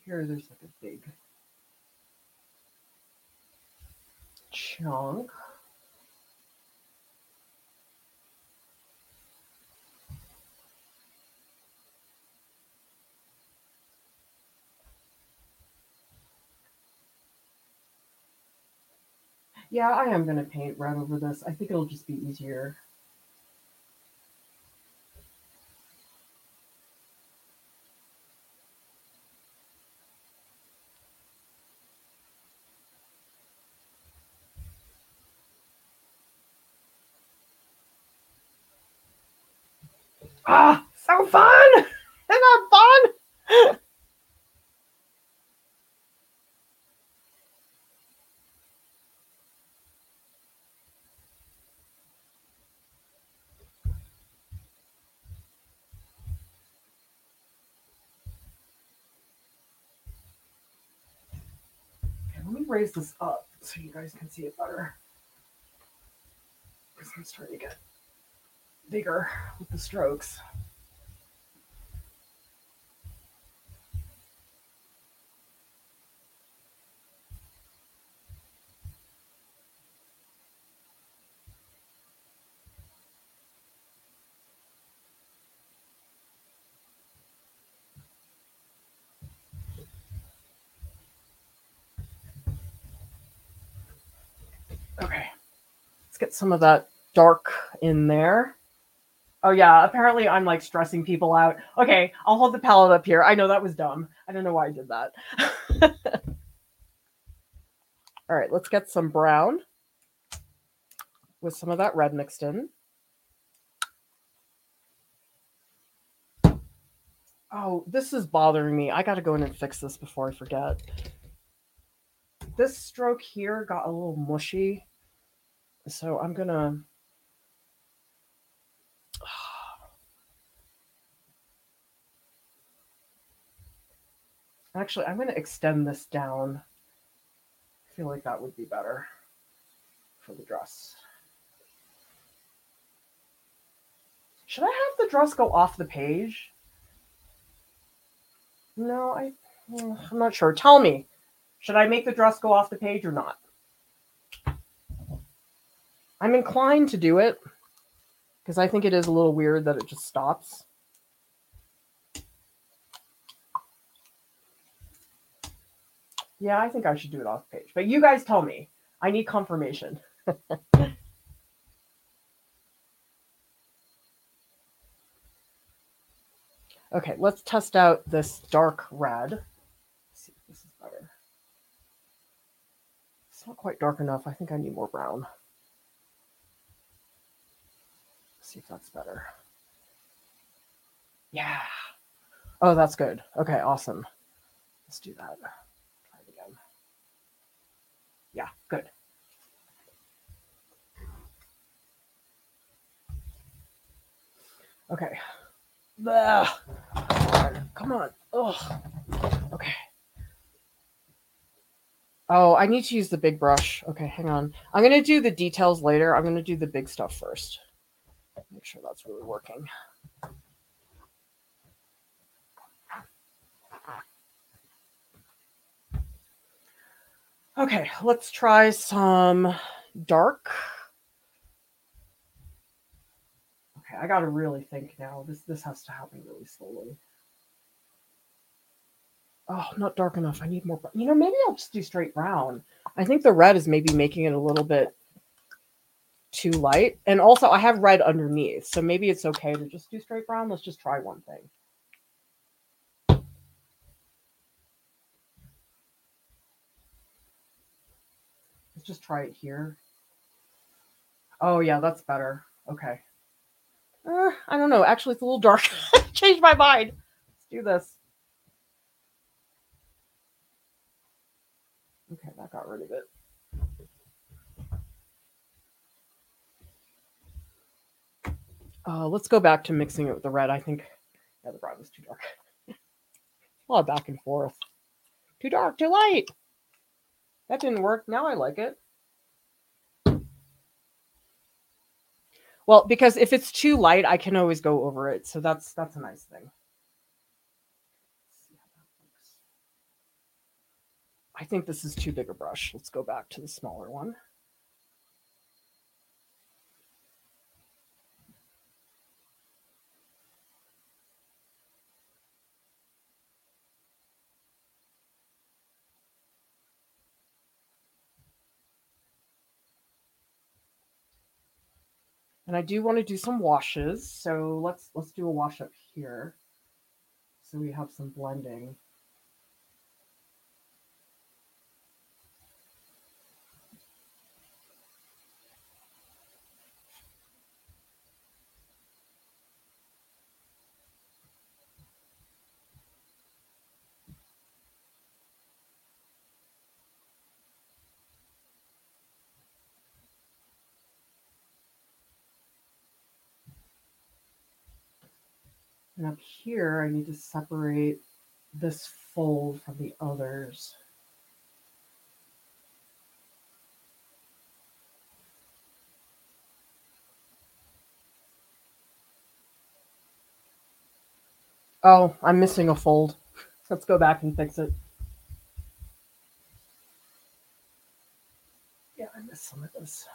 Here there's like a big chunk. Yeah, I am going to paint right over this. I think it'll just be easier. Ah, so fun! Isn't that fun? Let me raise this up so you guys can see it better. Because I'm starting to get bigger with the strokes. Okay, let's get some of that dark in there. Oh yeah, apparently I'm like stressing people out. Okay, I'll hold the palette up here. I know that was dumb. I don't know why I did that. All right, let's get some brown with some of that red mixed in. Oh, this is bothering me. I got to go in and fix this before I forget. This stroke here got a little mushy. So I'm going to Actually, I'm going to extend this down. I feel like that would be better for the dress. Should I have the dress go off the page? No, I, mm, I'm not sure. Tell me, should I make the dress go off the page or not? I'm inclined to do it because I think it is a little weird that it just stops. Yeah, I think I should do it off page. But you guys tell me. I need confirmation. okay, let's test out this dark red. Let's see if this is better. It's not quite dark enough. I think I need more brown. Let's see if that's better. Yeah. Oh, that's good. Okay, awesome. Let's do that. Yeah, good. Okay. Ugh. Come on. Ugh. Okay. Oh, I need to use the big brush. Okay, hang on. I'm going to do the details later. I'm going to do the big stuff first. Make sure that's really working. Okay, let's try some dark. Okay, I gotta really think now. This this has to happen really slowly. Oh, not dark enough. I need more. You know, maybe I'll just do straight brown. I think the red is maybe making it a little bit too light. And also, I have red underneath, so maybe it's okay to just do straight brown. Let's just try one thing. Just try it here. Oh, yeah, that's better. Okay. Uh, I don't know. Actually, it's a little dark. Changed my mind. Let's do this. Okay, that got rid of it. Uh, let's go back to mixing it with the red. I think yeah, the brown was too dark. a lot back and forth. Too dark, too light. That didn't work. Now I like it. Well, because if it's too light, I can always go over it. So that's that's a nice thing. I think this is too big a brush. Let's go back to the smaller one. And I do want to do some washes. So let's let's do a wash up here. So we have some blending. And up here, I need to separate this fold from the others. Oh, I'm missing a fold. Let's go back and fix it. Yeah, I missed some of this.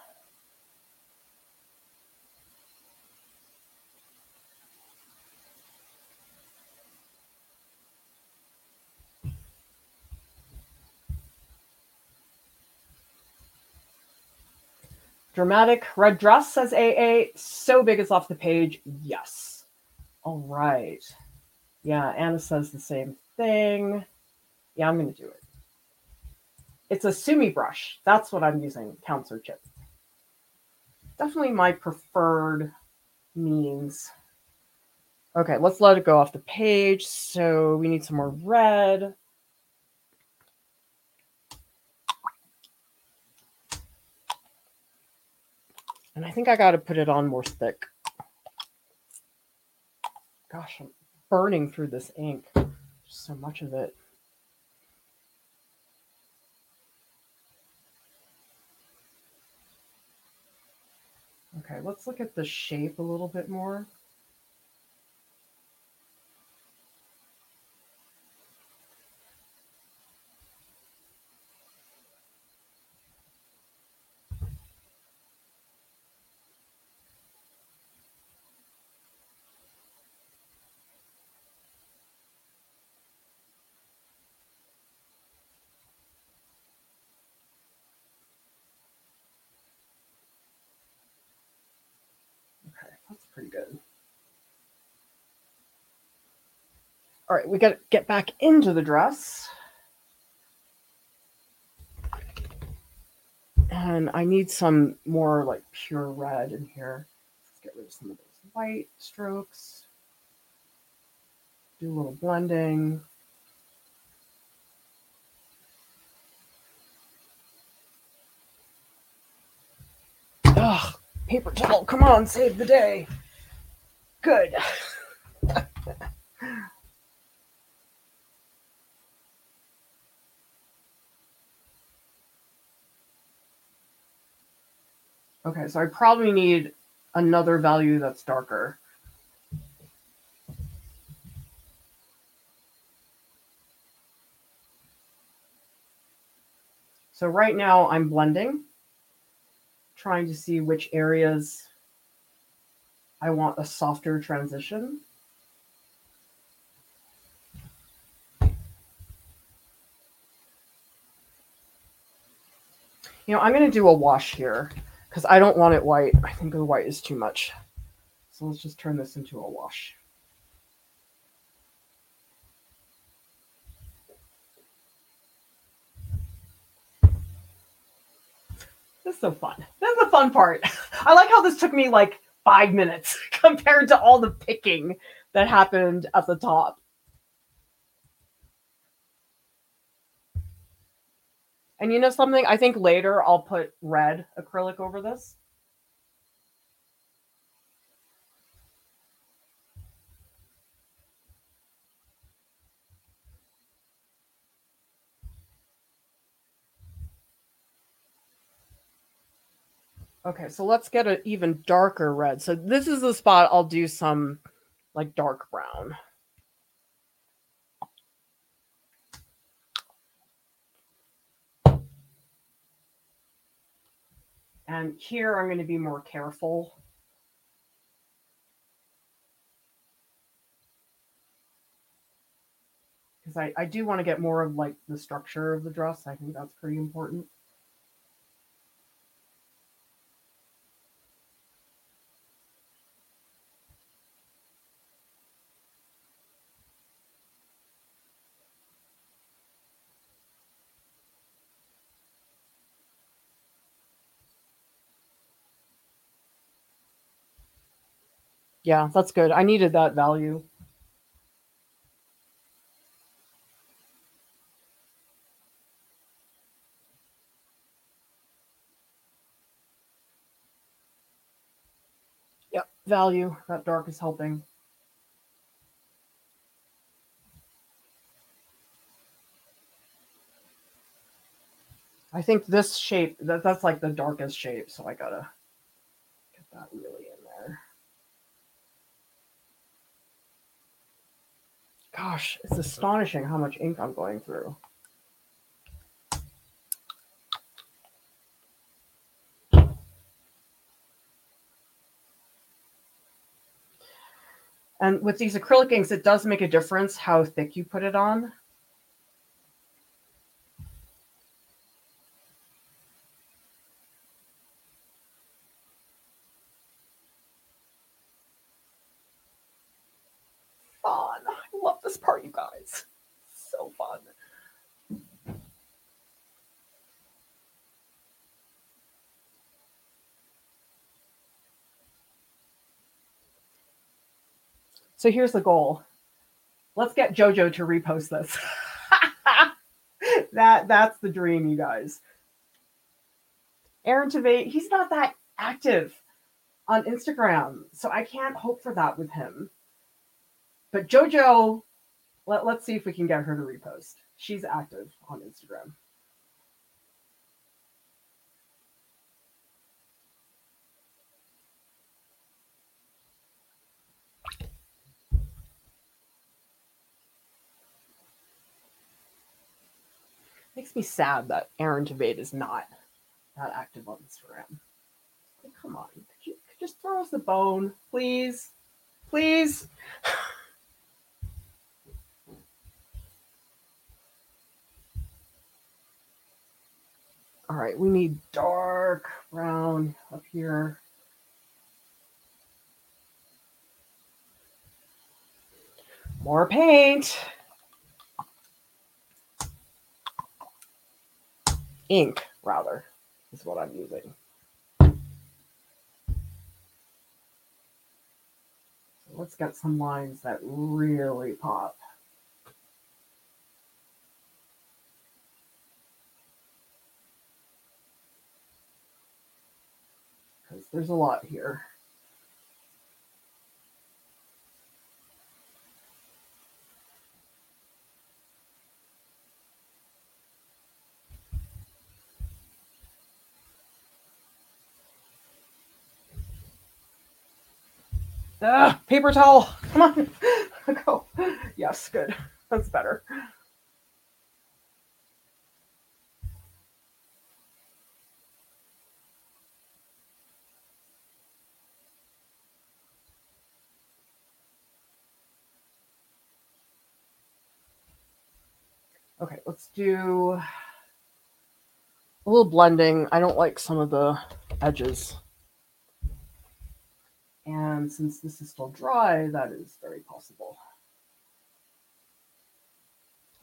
Dramatic red dress says AA. So big it's off the page. Yes. All right. Yeah, Anna says the same thing. Yeah, I'm going to do it. It's a Sumi brush. That's what I'm using, Counselor Chip. Definitely my preferred means. Okay, let's let it go off the page. So we need some more red. And I think I got to put it on more thick. Gosh, I'm burning through this ink. So much of it. Okay, let's look at the shape a little bit more. That's pretty good. All right, we got to get back into the dress. And I need some more like pure red in here. Let's get rid of some of those white strokes. Do a little blending. Ugh, Paper towel, come on, save the day. Good. okay, so I probably need another value that's darker. So right now I'm blending trying to see which areas I want a softer transition. You know, I'm going to do a wash here because I don't want it white. I think the white is too much. So let's just turn this into a wash. This is so fun. This is the fun part. I like how this took me like five minutes compared to all the picking that happened at the top. And you know something? I think later I'll put red acrylic over this. Okay, so let's get an even darker red. So this is the spot I'll do some like dark brown. And here I'm going to be more careful. Because I, I do want to get more of like the structure of the dress. I think that's pretty important. Yeah, that's good. I needed that value. Yep, value. That dark is helping. I think this shape, that, that's like the darkest shape, so I gotta get that really in there. Gosh, it's astonishing how much ink I'm going through. And with these acrylic inks, it does make a difference how thick you put it on. Fun. I part, you guys. So fun. So here's the goal. Let's get JoJo to repost this. that that's the dream, you guys. Aaron Tveit, he's not that active on Instagram, so I can't hope for that with him. But JoJo, let, let's see if we can get her to repost. She's active on Instagram. Makes me sad that Aaron Tveit is not that active on Instagram. Come on, could you could just throw us a bone, please? Please. All right, we need dark brown up here. More paint. Ink, rather, is what I'm using. Let's get some lines that really pop. Because there's a lot here. Ugh, paper towel. Come on. Go. Yes, good. That's better. Okay, let's do a little blending. I don't like some of the edges. And since this is still dry, that is very possible.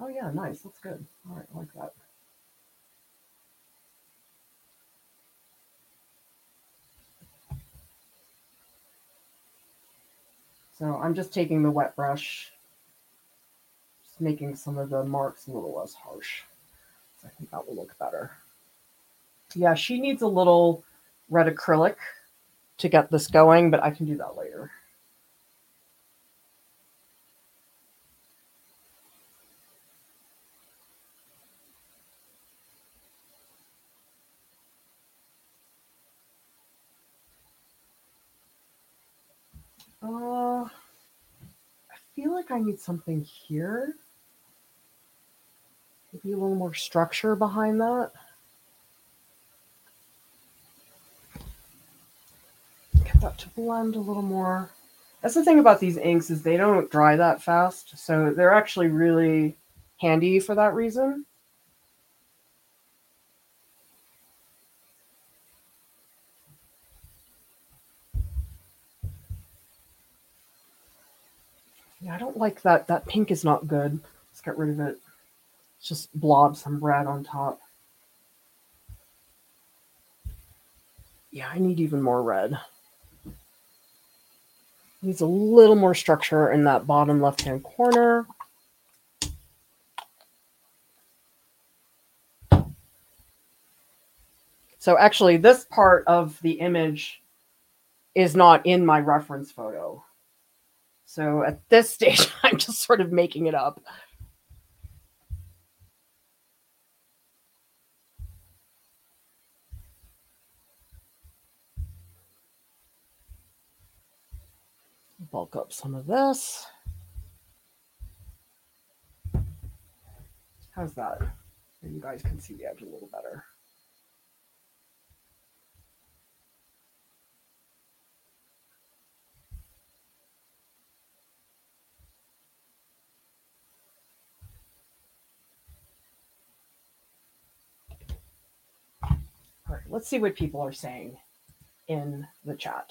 Oh yeah, nice. That's good. All right, I like that. So I'm just taking the wet brush, making some of the marks a little less harsh. So I think that will look better. Yeah, she needs a little red acrylic to get this going, but I can do that later. Uh, I feel like I need something here. Maybe a little more structure behind that. Get that to blend a little more. That's the thing about these inks is they don't dry that fast, so they're actually really handy for that reason. Yeah, I don't like that. That pink is not good. Let's get rid of it. Just blob some red on top. Yeah, I need even more red. Needs a little more structure in that bottom left-hand corner. So actually, this part of the image is not in my reference photo. So at this stage, I'm just sort of making it up. Bulk up some of this. How's that? You guys can see the edge a little better. All right, let's see what people are saying in the chat.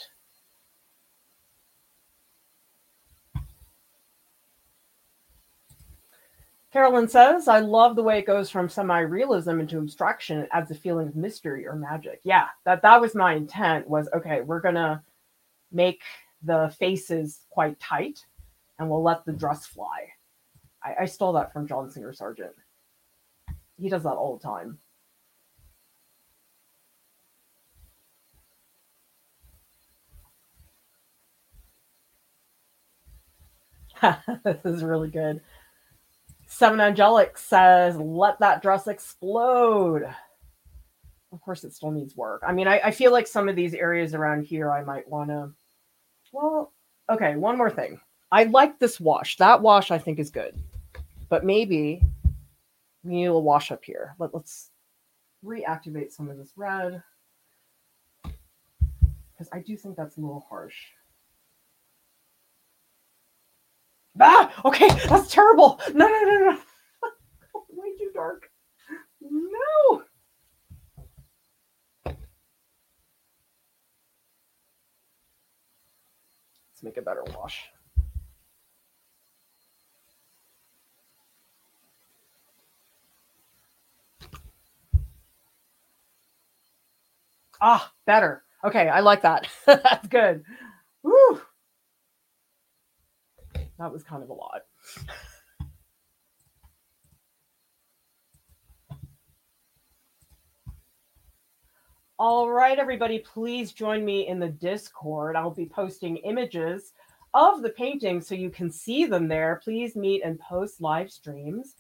Carolyn says, I love the way it goes from semi-realism into abstraction. It adds a feeling of mystery or magic. Yeah, that, that was my intent was, okay, we're to make the faces quite tight and we'll let the dress fly. I, I stole that from John Singer Sargent. He does that all the time. this is really good. Seven Angelic says, let that dress explode. Of course, it still needs work. I mean, I, I feel like some of these areas around here I might want to. Well, okay, one more thing. I like this wash. That wash I think is good. But maybe we need a wash up here. Let, let's reactivate some of this red. Because I do think that's a little harsh. Ah, okay, that's terrible. No, no, no, no. Way too dark. No. Let's make a better wash. Ah, better. Okay, I like that. That's good. Woo. That was kind of a lot. All right, everybody, please join me in the Discord. I'll be posting images of the paintings so you can see them there. Please meet and post live streams.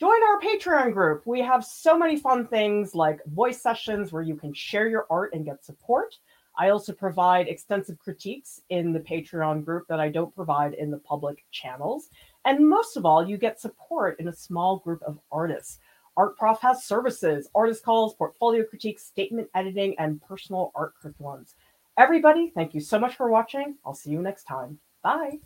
Join our Patreon group. We have so many fun things like voice sessions where you can share your art and get support. I also provide extensive critiques in the Patreon group that I don't provide in the public channels. And most of all, you get support in a small group of artists. Art Prof has services, artist calls, portfolio critiques, statement editing, and personal art curriculums. Everybody, thank you so much for watching. I'll see you next time. Bye.